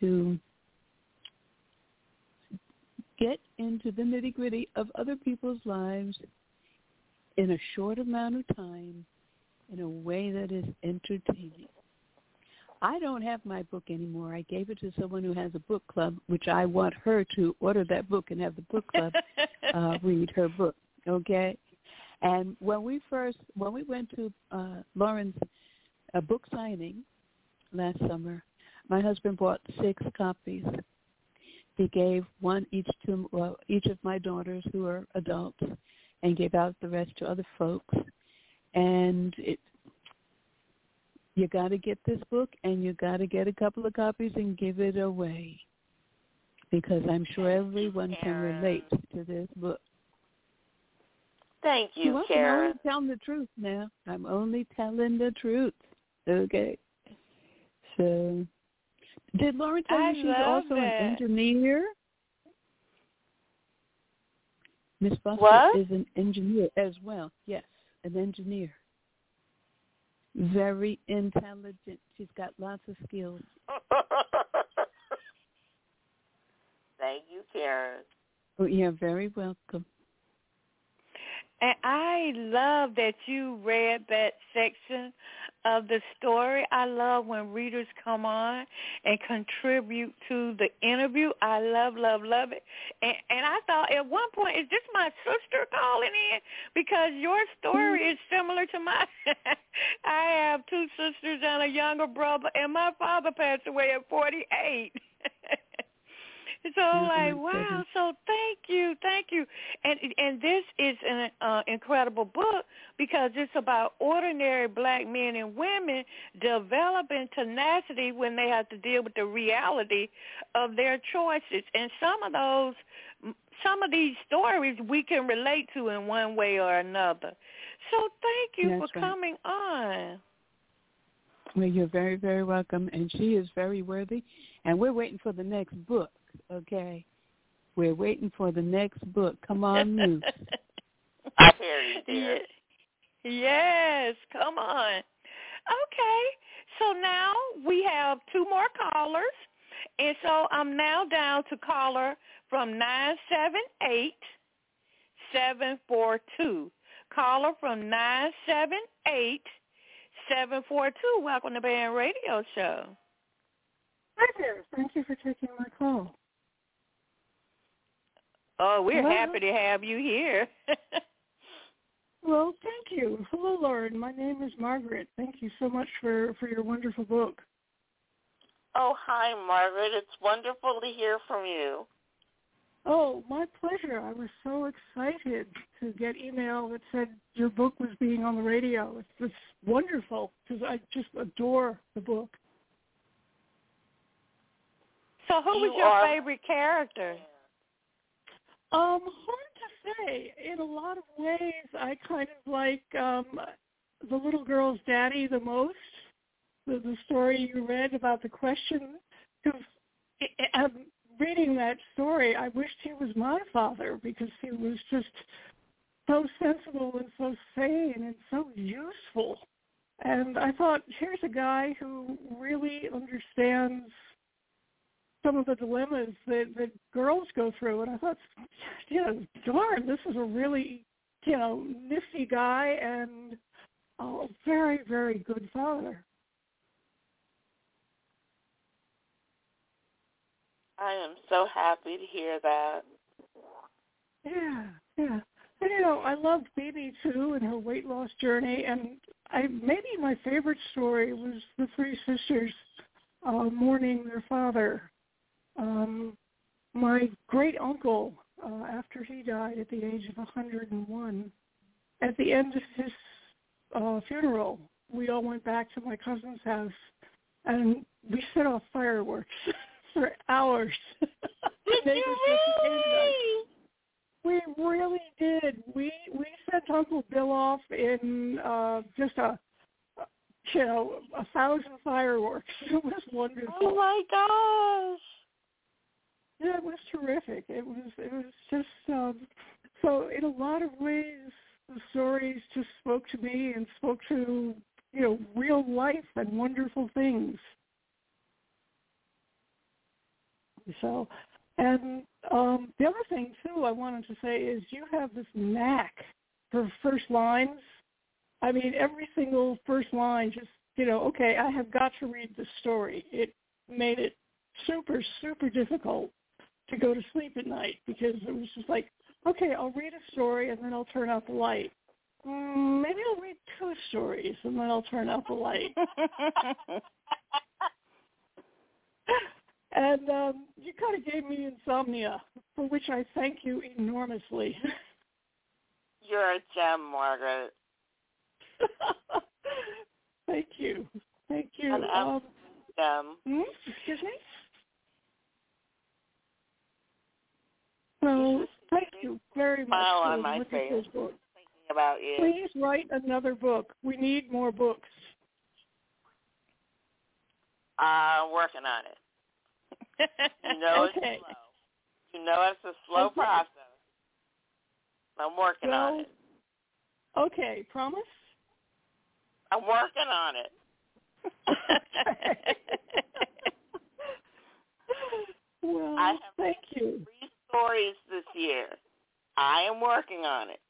to get into the nitty gritty of other people's lives in a short amount of time in a way that is entertaining. I don't have my book anymore. I gave it to someone who has a book club, which I want her to order that book and have the book club uh, read her book. Okay, and when we first when we went to uh, Lauren's uh, book signing last summer, my husband bought six copies. He gave one each to well, each of my daughters who are adults, and gave out the rest to other folks. And it you got to get this book and you got to get a couple of copies and give it away because I'm sure everyone can relate to this book. Thank you, well, Karen. I'm only telling the truth now. I'm only telling the truth. Okay. So, did Lauren tell I you she's also that. an engineer? Miss Buster What? is an engineer as well. Yes, an engineer. Very intelligent. She's got lots of skills. Thank you, Karen. Oh, you're very welcome. And I love that you read that section of the story. I love when readers come on and contribute to the interview. I love, love, love it. And and I thought at one point, is this my sister calling in? Because your story mm-hmm. is similar to mine. I have two sisters and a younger brother, and my father passed away at 48. So like, wow. So thank you, thank you. And and this is an uh, incredible book because it's about ordinary black men and women developing tenacity when they have to deal with the reality of their choices. And some of those, some of these stories we can relate to in one way or another. So thank you That's for right. coming on. Well, you're very, very welcome. And she is very worthy. And we're waiting for the next book, okay? We're waiting for the next book. Come on, Moose. I hear you, dear. Yes, come on. Okay, so now we have two more callers, and so I'm now down to caller from nine seven eight seven four two. Caller from nine seven eight seven four two. Welcome to Band Radio Show. Hi there. Thank you for taking my call. Oh, we're Hello? happy to have you here. Well, thank you. Hello, Lauren. My name is Margaret. Thank you so much for, for your wonderful book. Oh, hi, Margaret. It's wonderful to hear from you. Oh, my pleasure. I was so excited to get email that said your book was being on the radio. It's, it's wonderful because I just adore the book. so, who was your are- favorite character? Um, hard to say. In a lot of ways, I kind of like um, the little girl's daddy the most. The, the story you read about the question, because I'm reading that story, I wished he was my father because he was just so sensible and so sane and so useful. And I thought, here's a guy who really understands some of the dilemmas that, that girls go through. And I thought, you know, darn, this is a really, you know, nifty guy and a very, very good father. I am so happy to hear that. Yeah, yeah. And you know, I loved Baby too and her weight loss journey. And I maybe my favorite story was the three sisters uh, mourning their father. Um, my great uncle, uh, after he died at the age of 101, at the end of his uh, funeral, we all went back to my cousin's house and we set off fireworks for hours. Did you just came to us. really? We really did. We we sent Uncle Bill off in uh just a you know a thousand fireworks. It was wonderful. Oh my gosh. Yeah, it was terrific. It was it was just um so in a lot of ways the stories just spoke to me and spoke to you know real life and wonderful things. So and um the other thing too I wanted to say is you have this knack for first lines. I mean every single first line just you know, okay, I have got to read the story. It made it super, super difficult to go to sleep at night because it was just like, okay, I'll read a story and then I'll turn out the light. Mm, maybe I'll read two stories and then I'll turn out the light. and um, you kind of gave me insomnia, for which I thank you enormously. You're a gem, Margaret. thank you. Thank you. And I'm Um, um, hmm? Excuse me. So thank you very much smile on my face thinking about you. Please write another book. We need more books. I'm uh, working on it. You know okay. it's slow. You know it's a slow Okay. process. I'm working on it. Okay, promise? I'm working on it. Well, I have thank you. Three stories this year. I am working on it.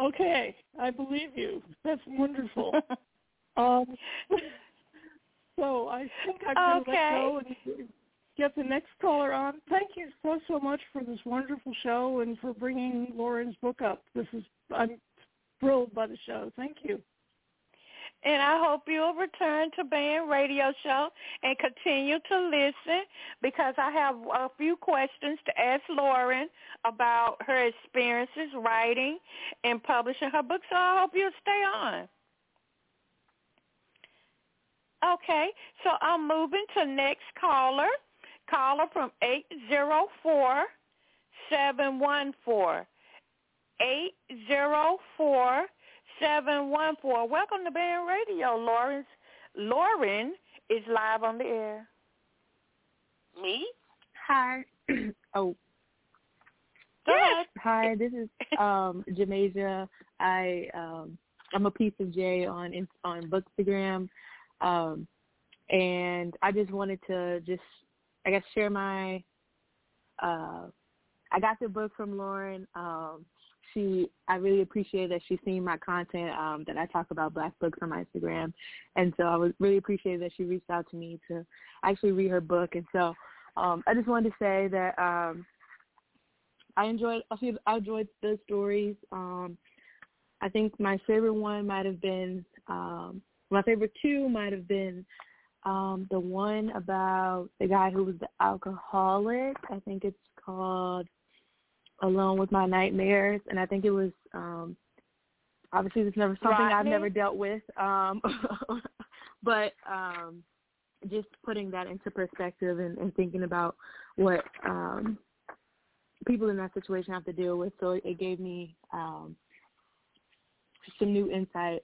Okay, I believe you. That's wonderful. um, so I think I'm going to let go and get the next caller on. Thank you so so much for this wonderful show and for bringing Lauren's book up. This is I'm thrilled by the show. Thank you. And I hope you'll return to Band Radio Show and continue to listen because I have a few questions to ask Lauren about her experiences writing and publishing her book. So I hope you'll stay on. Okay, so I'm moving to next caller. Caller from eight zero four seven one four. Eight zero four seven one four. Welcome to Band Radio. Lauren's Lauren is live on the air. Me? Hi. oh, Go ahead. hi. This is um Jamasia. I um I'm a piece of J on in- on Bookstagram, um, and I just wanted to just I guess share my. Uh, I got the book from Lauren. Um, she I really appreciate that she's seen my content um, that I talk about black books on my Instagram, and so I was really appreciated that she reached out to me to actually read her book, and so um, I just wanted to say that um, I enjoyed I enjoyed the stories. Um, I think my favorite one might have been um, my favorite two might have been um, the one about the guy who was the alcoholic. I think it's called Alone with My Nightmares, and I think it was um, obviously it's never something I've never dealt with, um, but um, just putting that into perspective and, and thinking about what um, people in that situation have to deal with. So it, it gave me um, some new insight.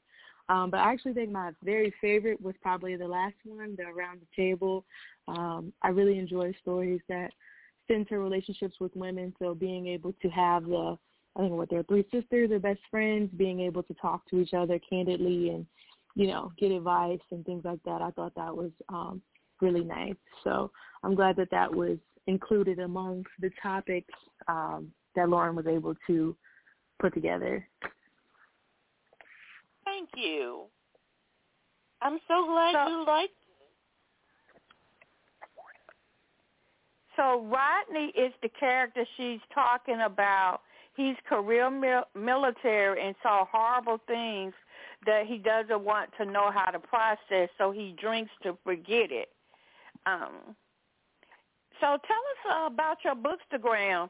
Um, but I actually think my very favorite was probably the last one, the Around the Table. Um, I really enjoy stories that center relationships with women. So being able to have the, I think what they're three sisters or best friends, being able to talk to each other candidly and, you know, get advice and things like that. I thought that was um, really nice. So I'm glad that that was included among the topics um, that Lauren was able to put together. Thank you. I'm so glad you liked So Rodney is the character she's talking about. He's career mil- military and saw horrible things that he doesn't want to know how to process, so he drinks to forget it. Um, so tell us about your bookstagram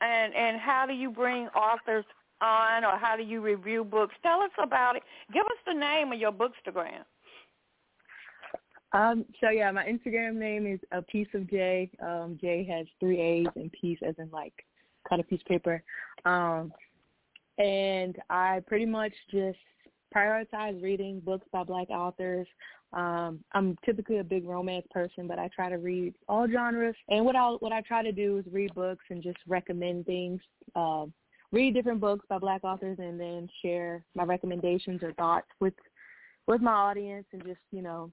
and and how do you bring authors on or how do you review books? Tell us about it. Give us the name of your bookstagram. Um, so yeah, my Instagram name is a piece of J. Um, J has three A's and piece as in like cut a piece of paper. Um, and I pretty much just prioritize reading books by black authors. Um, I'm typically a big romance person, but I try to read all genres. And what I what I try to do is read books and just recommend things. Um, read different books by black authors and then share my recommendations or thoughts with with my audience and just you know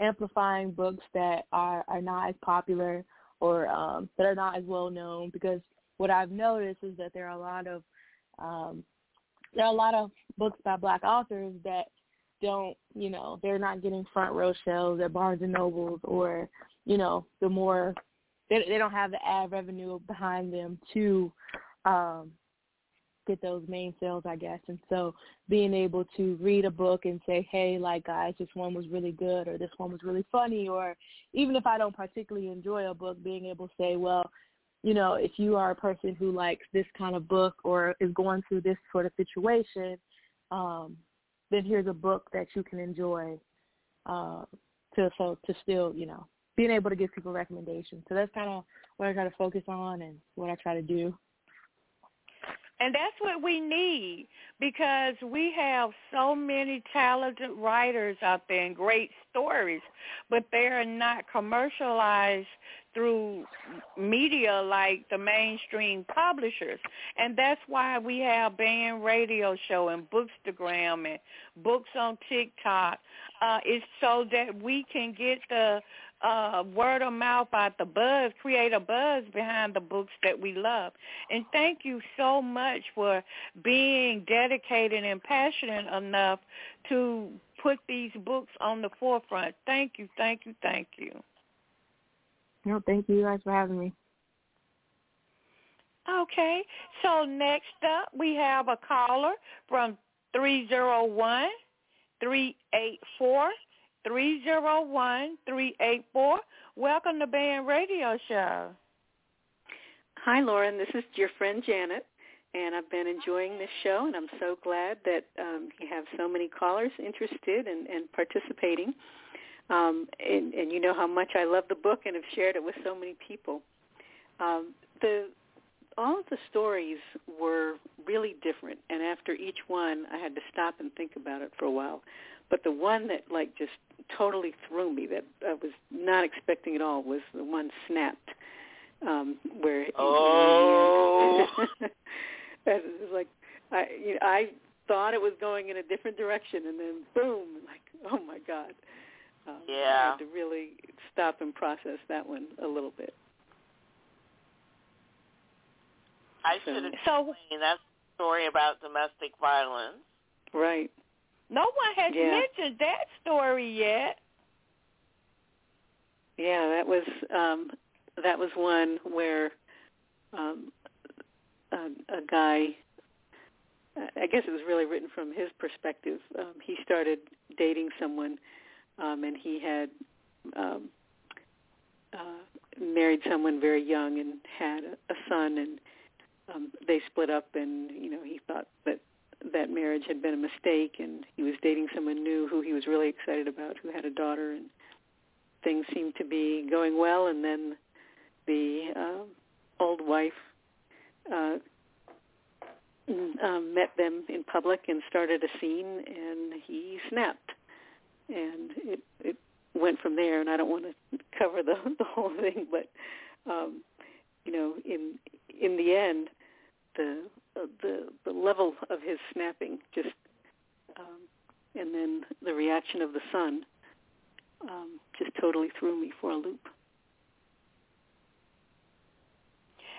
amplifying books that are are not as popular or um, that are not as well known because what I've noticed is that there are a lot of um, there are a lot of books by black authors that don't you know they're not getting front row shelves at Barnes and Nobles or you know the more they they don't have the ad revenue behind them to um, get those main sales, I guess. And so being able to read a book and say, hey, like guys, this one was really good or this one was really funny or even if I don't particularly enjoy a book, being able to say, well, you know, if you are a person who likes this kind of book or is going through this sort of situation, um, then here's a book that you can enjoy uh, to so to still you know being able to give people recommendations. So that's kind of what I try to focus on and what I try to do. And that's what we need because we have so many talented writers out there and great stories, but they're not commercialized through media like the mainstream publishers. And that's why we have band radio show and bookstagram and books on TikTok. Uh, it's so that we can get the uh, word of mouth out the buzz, create a buzz behind the books that we love. And thank you so much for being dedicated and passionate enough to put these books on the forefront. Thank you, thank you, thank you. No, thank you guys for having me. Okay, so next up we have a caller from 301 384 301-384. Welcome to Band Radio Show. Hi, Lauren. This is your friend Janet, and I've been enjoying this show, and I'm so glad that um, you have so many callers interested and, and participating. Um, and, and you know how much I love the book and have shared it with so many people. Um, the all of the stories were really different, and after each one, I had to stop and think about it for a while. But the one that like just totally threw me that I was not expecting at all was the one snapped, um, where oh, it was like I you know, I thought it was going in a different direction, and then boom, like oh my god. Um, yeah. I had to really stop and process that one a little bit. I should have so, explained that story about domestic violence. Right. No one has yeah. mentioned that story yet. Yeah, that was um that was one where um a, a guy I guess it was really written from his perspective. Um he started dating someone um and he had um uh married someone very young and had a, a son and um they split up and you know he thought that that marriage had been a mistake and he was dating someone new who he was really excited about who had a daughter and things seemed to be going well. And then the uh, old wife uh, um, met them in public and started a scene and he snapped. And it it went from there. And I don't want to cover the the whole thing but um you know in in the end the the the level of his snapping just um, and then the reaction of the son um, just totally threw me for a loop.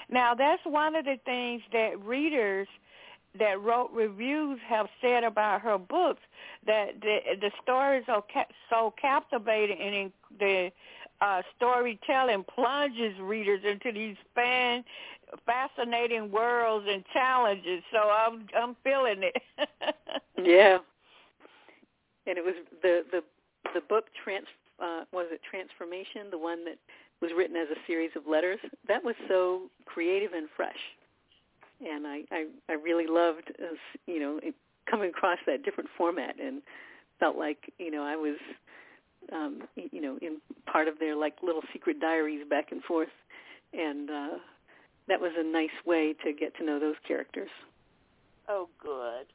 Now that's one of the things that readers that wrote reviews have said about her books that the the stories are ca- so captivating and the uh, storytelling plunges readers into these fan fascinating worlds and challenges. So I'm I'm feeling it. yeah. And it was the the the book trans uh, was it transformation the one that was written as a series of letters that was so creative and fresh and i i, I really loved uh, you know it, coming across that different format and felt like you know i was um you know in part of their like little secret diaries back and forth and uh that was a nice way to get to know those characters. Oh, good.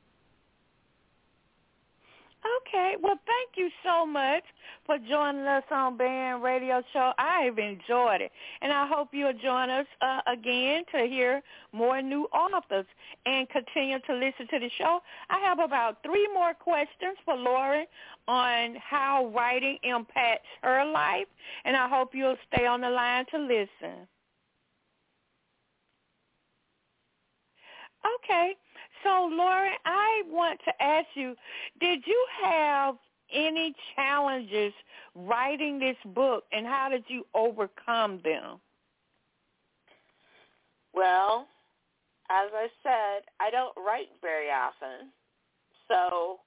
Okay. Well, thank you so much for joining us on Band Radio Show. I've enjoyed it, and I hope you'll join us uh, again to hear more new authors and continue to listen to the show. I have about three more questions for Lauren on how writing impacts her life, and I hope you'll stay on the line to listen. Okay. So, Lauren, I want to ask you, did you have any challenges writing this book, and how did you overcome them? Well, as I said, I don't write very often. So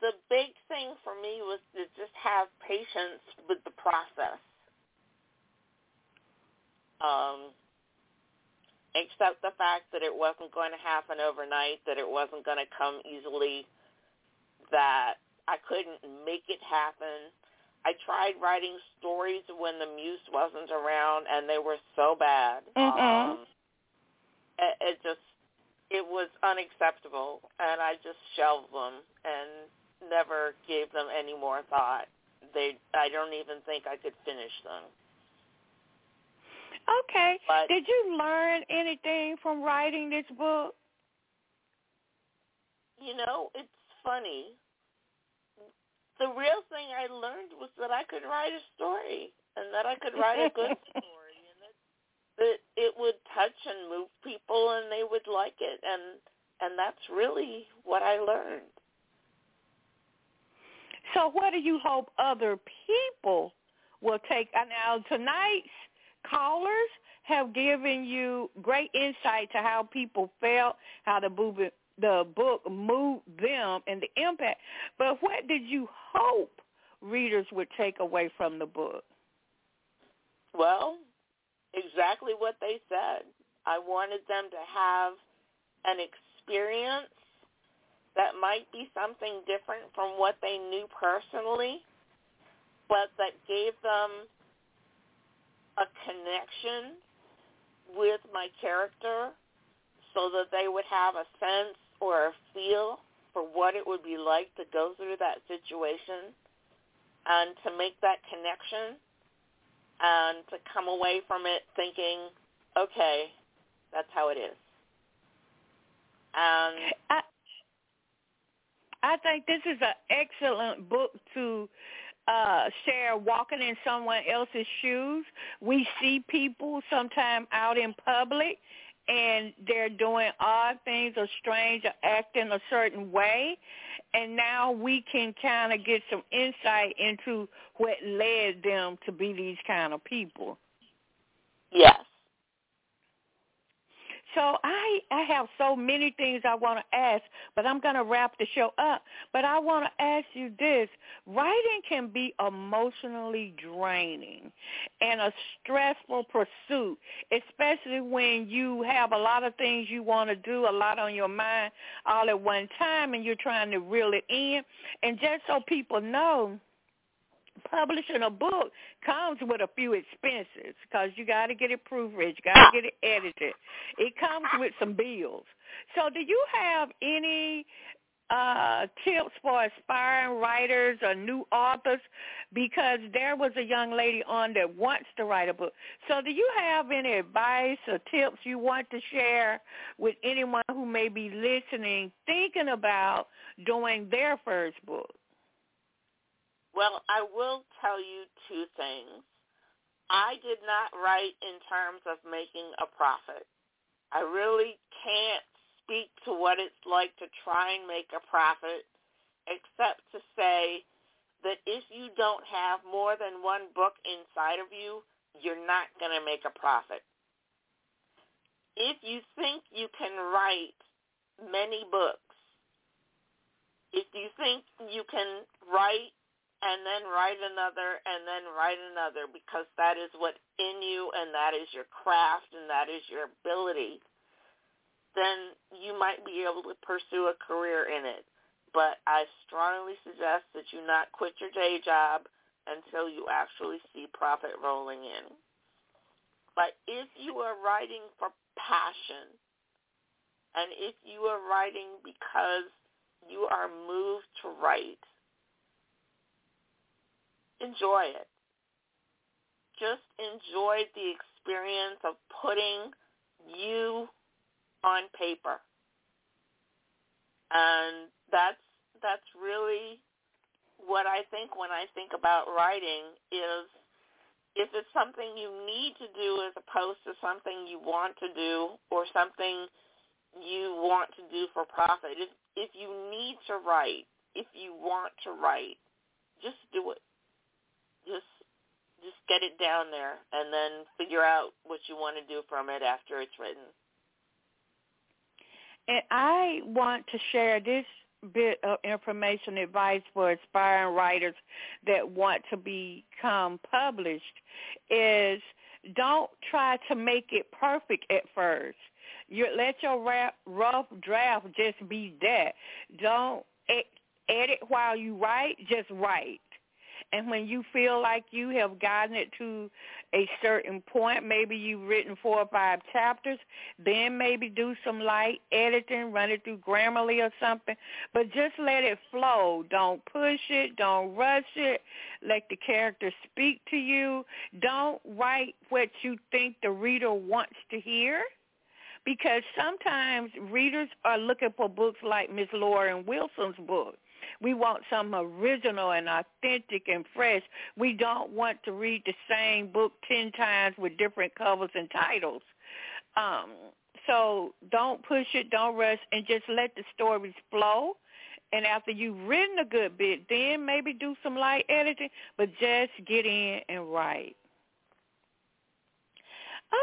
the big thing for me was to just have patience with the process. Um, accept the fact that it wasn't going to happen overnight, that it wasn't going to come easily, that I couldn't make it happen. I tried writing stories when the muse wasn't around, and they were so bad. Mm-hmm. Um, it, it just it was unacceptable, and I just shelved them and never gave them any more thought. They I don't even think I could finish them. Okay. But- Did you learn anything from writing this book? You know, it's funny. The real thing I learned was that I could write a story and that I could write a good story and that, that it would touch and move people and they would like it and and that's really what I learned. So what do you hope other people will take? Now, tonight's callers have given you great insight to how people felt, how the book, the book moved them, and the impact. But what did you hope readers would take away from the book? Well, exactly what they said. I wanted them to have an experience that might be something different from what they knew personally, but that gave them a connection with my character so that they would have a sense or a feel for what it would be like to go through that situation and to make that connection and to come away from it thinking, okay, that's how it is. And I, I think this is an excellent book to uh share walking in someone else's shoes. We see people sometimes out in public and they're doing odd things or strange or acting a certain way and now we can kind of get some insight into what led them to be these kind of people. yes, So I I have so many things I want to ask, but I'm going to wrap the show up. But I want to ask you this. Writing can be emotionally draining and a stressful pursuit, especially when you have a lot of things you want to do, a lot on your mind all at one time and you're trying to reel it in. And just so people know, publishing a book comes with a few expenses because you got to get it proofread, you got to get it edited. It comes with some bills. So, do you have any uh tips for aspiring writers or new authors? Because there was a young lady on that wants to write a book. So, do you have any advice or tips you want to share with anyone who may be listening, thinking about doing their first book? Well, I will tell you two things. I did not write in terms of making a profit. I really can't speak to what it's like to try and make a profit except to say that if you don't have more than one book inside of you, you're not going to make a profit. If you think you can write many books, if you think you can write and then write another and then write another because that is what in you and that is your craft and that is your ability, then you might be able to pursue a career in it. But I strongly suggest that you not quit your day job until you actually see profit rolling in. But if you are writing for passion and if you are writing because you are moved to write, enjoy it. Just enjoy the experience of putting you on paper. And that's that's really what I think when I think about writing is if it's something you need to do as opposed to something you want to do or something you want to do for profit. If if you need to write, if you want to write, just do it just just get it down there and then figure out what you want to do from it after it's written. And I want to share this bit of information advice for aspiring writers that want to become published is don't try to make it perfect at first. You let your rough draft just be that. Don't edit while you write, just write. And when you feel like you have gotten it to a certain point, maybe you've written four or five chapters, then maybe do some light editing, run it through Grammarly or something. But just let it flow. Don't push it. Don't rush it. Let the character speak to you. Don't write what you think the reader wants to hear because sometimes readers are looking for books like Miss Lauren Wilson's book we want something original and authentic and fresh. We don't want to read the same book 10 times with different covers and titles. Um, so don't push it, don't rush, and just let the stories flow. And after you've written a good bit, then maybe do some light editing, but just get in and write.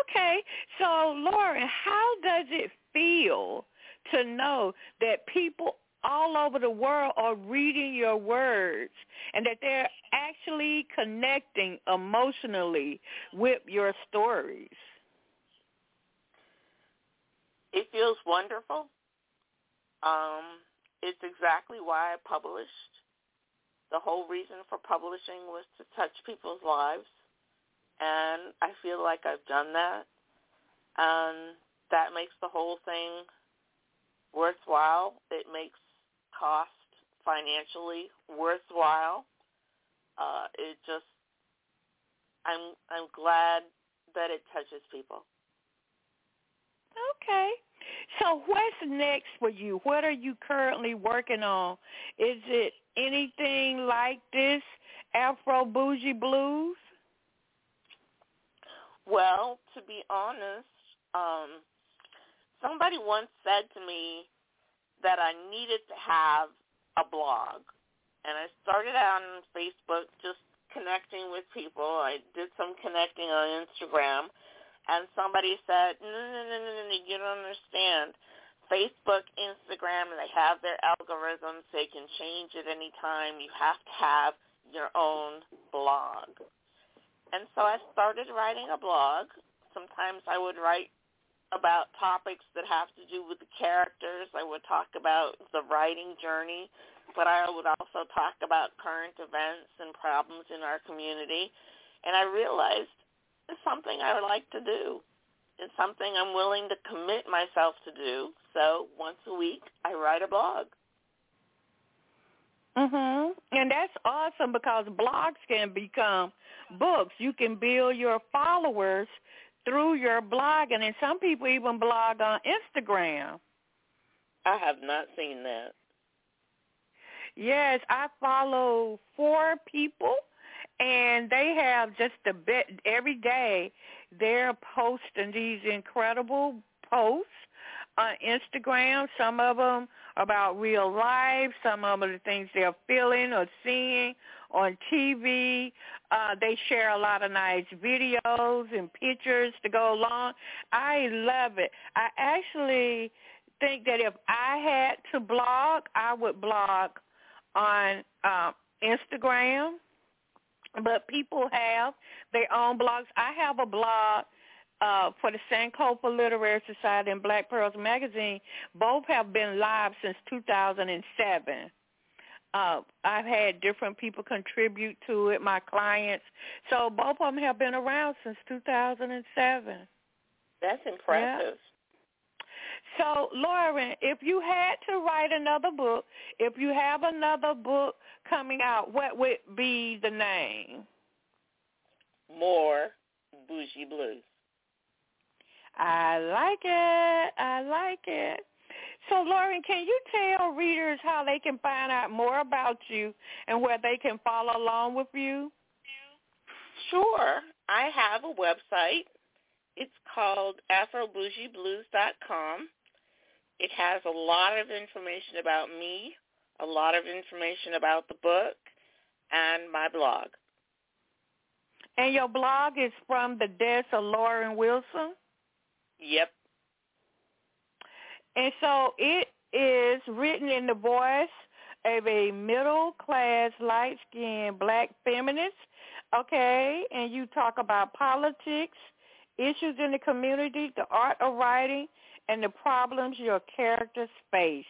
Okay, so Lauren, how does it feel to know that people all over the world are reading your words and that they're actually connecting emotionally with your stories. It feels wonderful. Um, it's exactly why I published. The whole reason for publishing was to touch people's lives, and I feel like I've done that. And that makes the whole thing worthwhile. It makes cost financially worthwhile. Uh, it just, I'm I'm glad that it touches people. Okay. So what's next for you? What are you currently working on? Is it anything like this Afro Bougie Blues? Well, to be honest, um, somebody once said to me, that I needed to have a blog. And I started out on Facebook just connecting with people. I did some connecting on Instagram. And somebody said, no, no, no, no, no, you don't understand. Facebook, Instagram, they have their algorithms. They can change at any time. You have to have your own blog. And so I started writing a blog. Sometimes I would write about topics that have to do with the characters. I would talk about the writing journey, but I would also talk about current events and problems in our community. And I realized it's something I would like to do. It's something I'm willing to commit myself to do. So once a week, I write a blog. Mhm. And that's awesome because blogs can become books. You can build your followers through your blogging, and some people even blog on Instagram. I have not seen that. Yes, I follow four people, and they have just a bit every day. They're posting these incredible posts on Instagram. Some of them about real life. Some of them are the things they're feeling or seeing on TV. Uh, they share a lot of nice videos and pictures to go along. I love it. I actually think that if I had to blog, I would blog on uh, Instagram. But people have their own blogs. I have a blog uh, for the Sankofa Literary Society and Black Pearls Magazine. Both have been live since 2007. Uh, I've had different people contribute to it, my clients. So both of them have been around since 2007. That's impressive. Yeah. So, Lauren, if you had to write another book, if you have another book coming out, what would be the name? More Bougie Blues. I like it. I like it. So, Lauren, can you tell readers how they can find out more about you and where they can follow along with you? Sure. I have a website. It's called AfroBougieBlues.com. It has a lot of information about me, a lot of information about the book, and my blog. And your blog is from the desk of Lauren Wilson? Yep. And so it is written in the voice of a middle-class, light-skinned black feminist, okay? And you talk about politics, issues in the community, the art of writing, and the problems your characters face.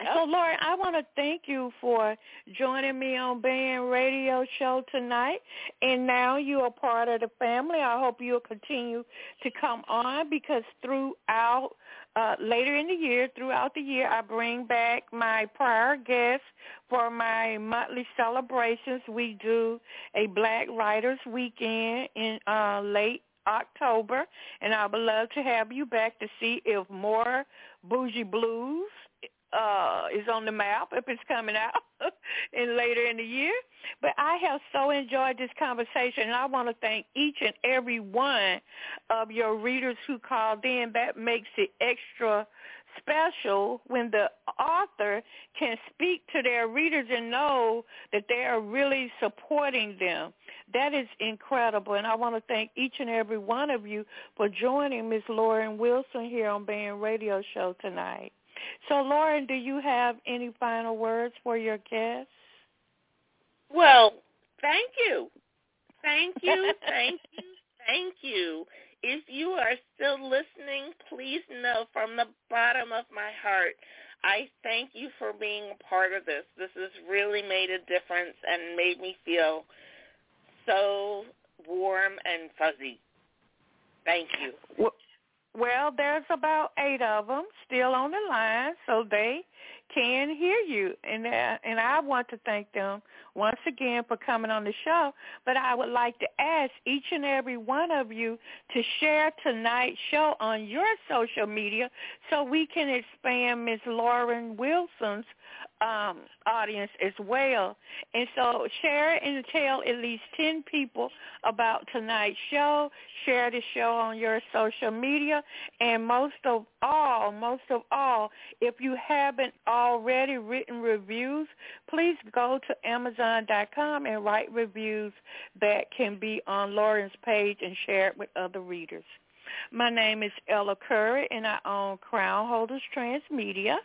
So, Lauren, I want to thank you for joining me on Band Radio Show tonight. And now you are part of the family. I hope you'll continue to come on because throughout, uh, later in the year, throughout the year, I bring back my prior guests for my monthly celebrations. We do a Black Writers Weekend in uh, late October, and I would love to have you back to see if more Bougie Blues uh is on the map if it's coming out in later in the year. But I have so enjoyed this conversation and I want to thank each and every one of your readers who called in. That makes it extra special when the author can speak to their readers and know that they are really supporting them. That is incredible, and I want to thank each and every one of you for joining Ms. Lauren Wilson here on Band Radio Show tonight. So, Lauren, do you have any final words for your guests? Well, thank you. Thank you, thank you, thank you. If you are still listening, please know from the bottom of my heart, I thank you for being a part of this. This has really made a difference and made me feel so warm and fuzzy. Thank you. Well, well, there's about eight of them still on the line, so they can hear you, and uh, and I want to thank them once again for coming on the show. But I would like to ask each and every one of you to share tonight's show on your social media so we can expand Miss Lauren Wilson's um, audience as well. And so share and tell at least 10 people about tonight's show. Share the show on your social media. And most of all, most of all, if you haven't already written reviews, please go to Amazon.com and write reviews that can be on Lauren's page and share it with other readers. My name is Ella Curry, and I own Crown Holders Transmedia.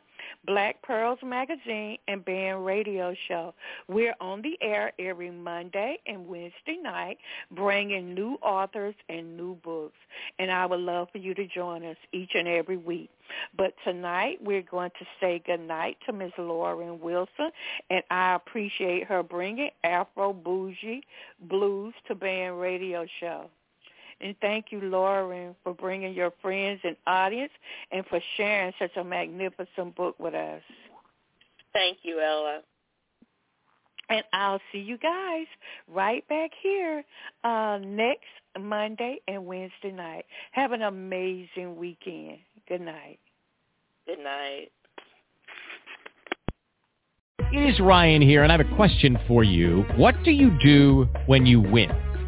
Black Pearls Magazine, and Band Radio Show. We're on the air every Monday and Wednesday night, bringing new authors and new books. And I would love for you to join us each and every week. But tonight we're going to say goodnight to Ms. Lauren Wilson, and I appreciate her bringing Afro Bougie Blues to Band Radio Show. And thank you, Lauren, for bringing your friends and audience and for sharing such a magnificent book with us. Thank you, Ella. And I'll see you guys right back here uh, next Monday and Wednesday night. Have an amazing weekend. Good night. Good night. It is Ryan here, and I have a question for you. What do you do when you win?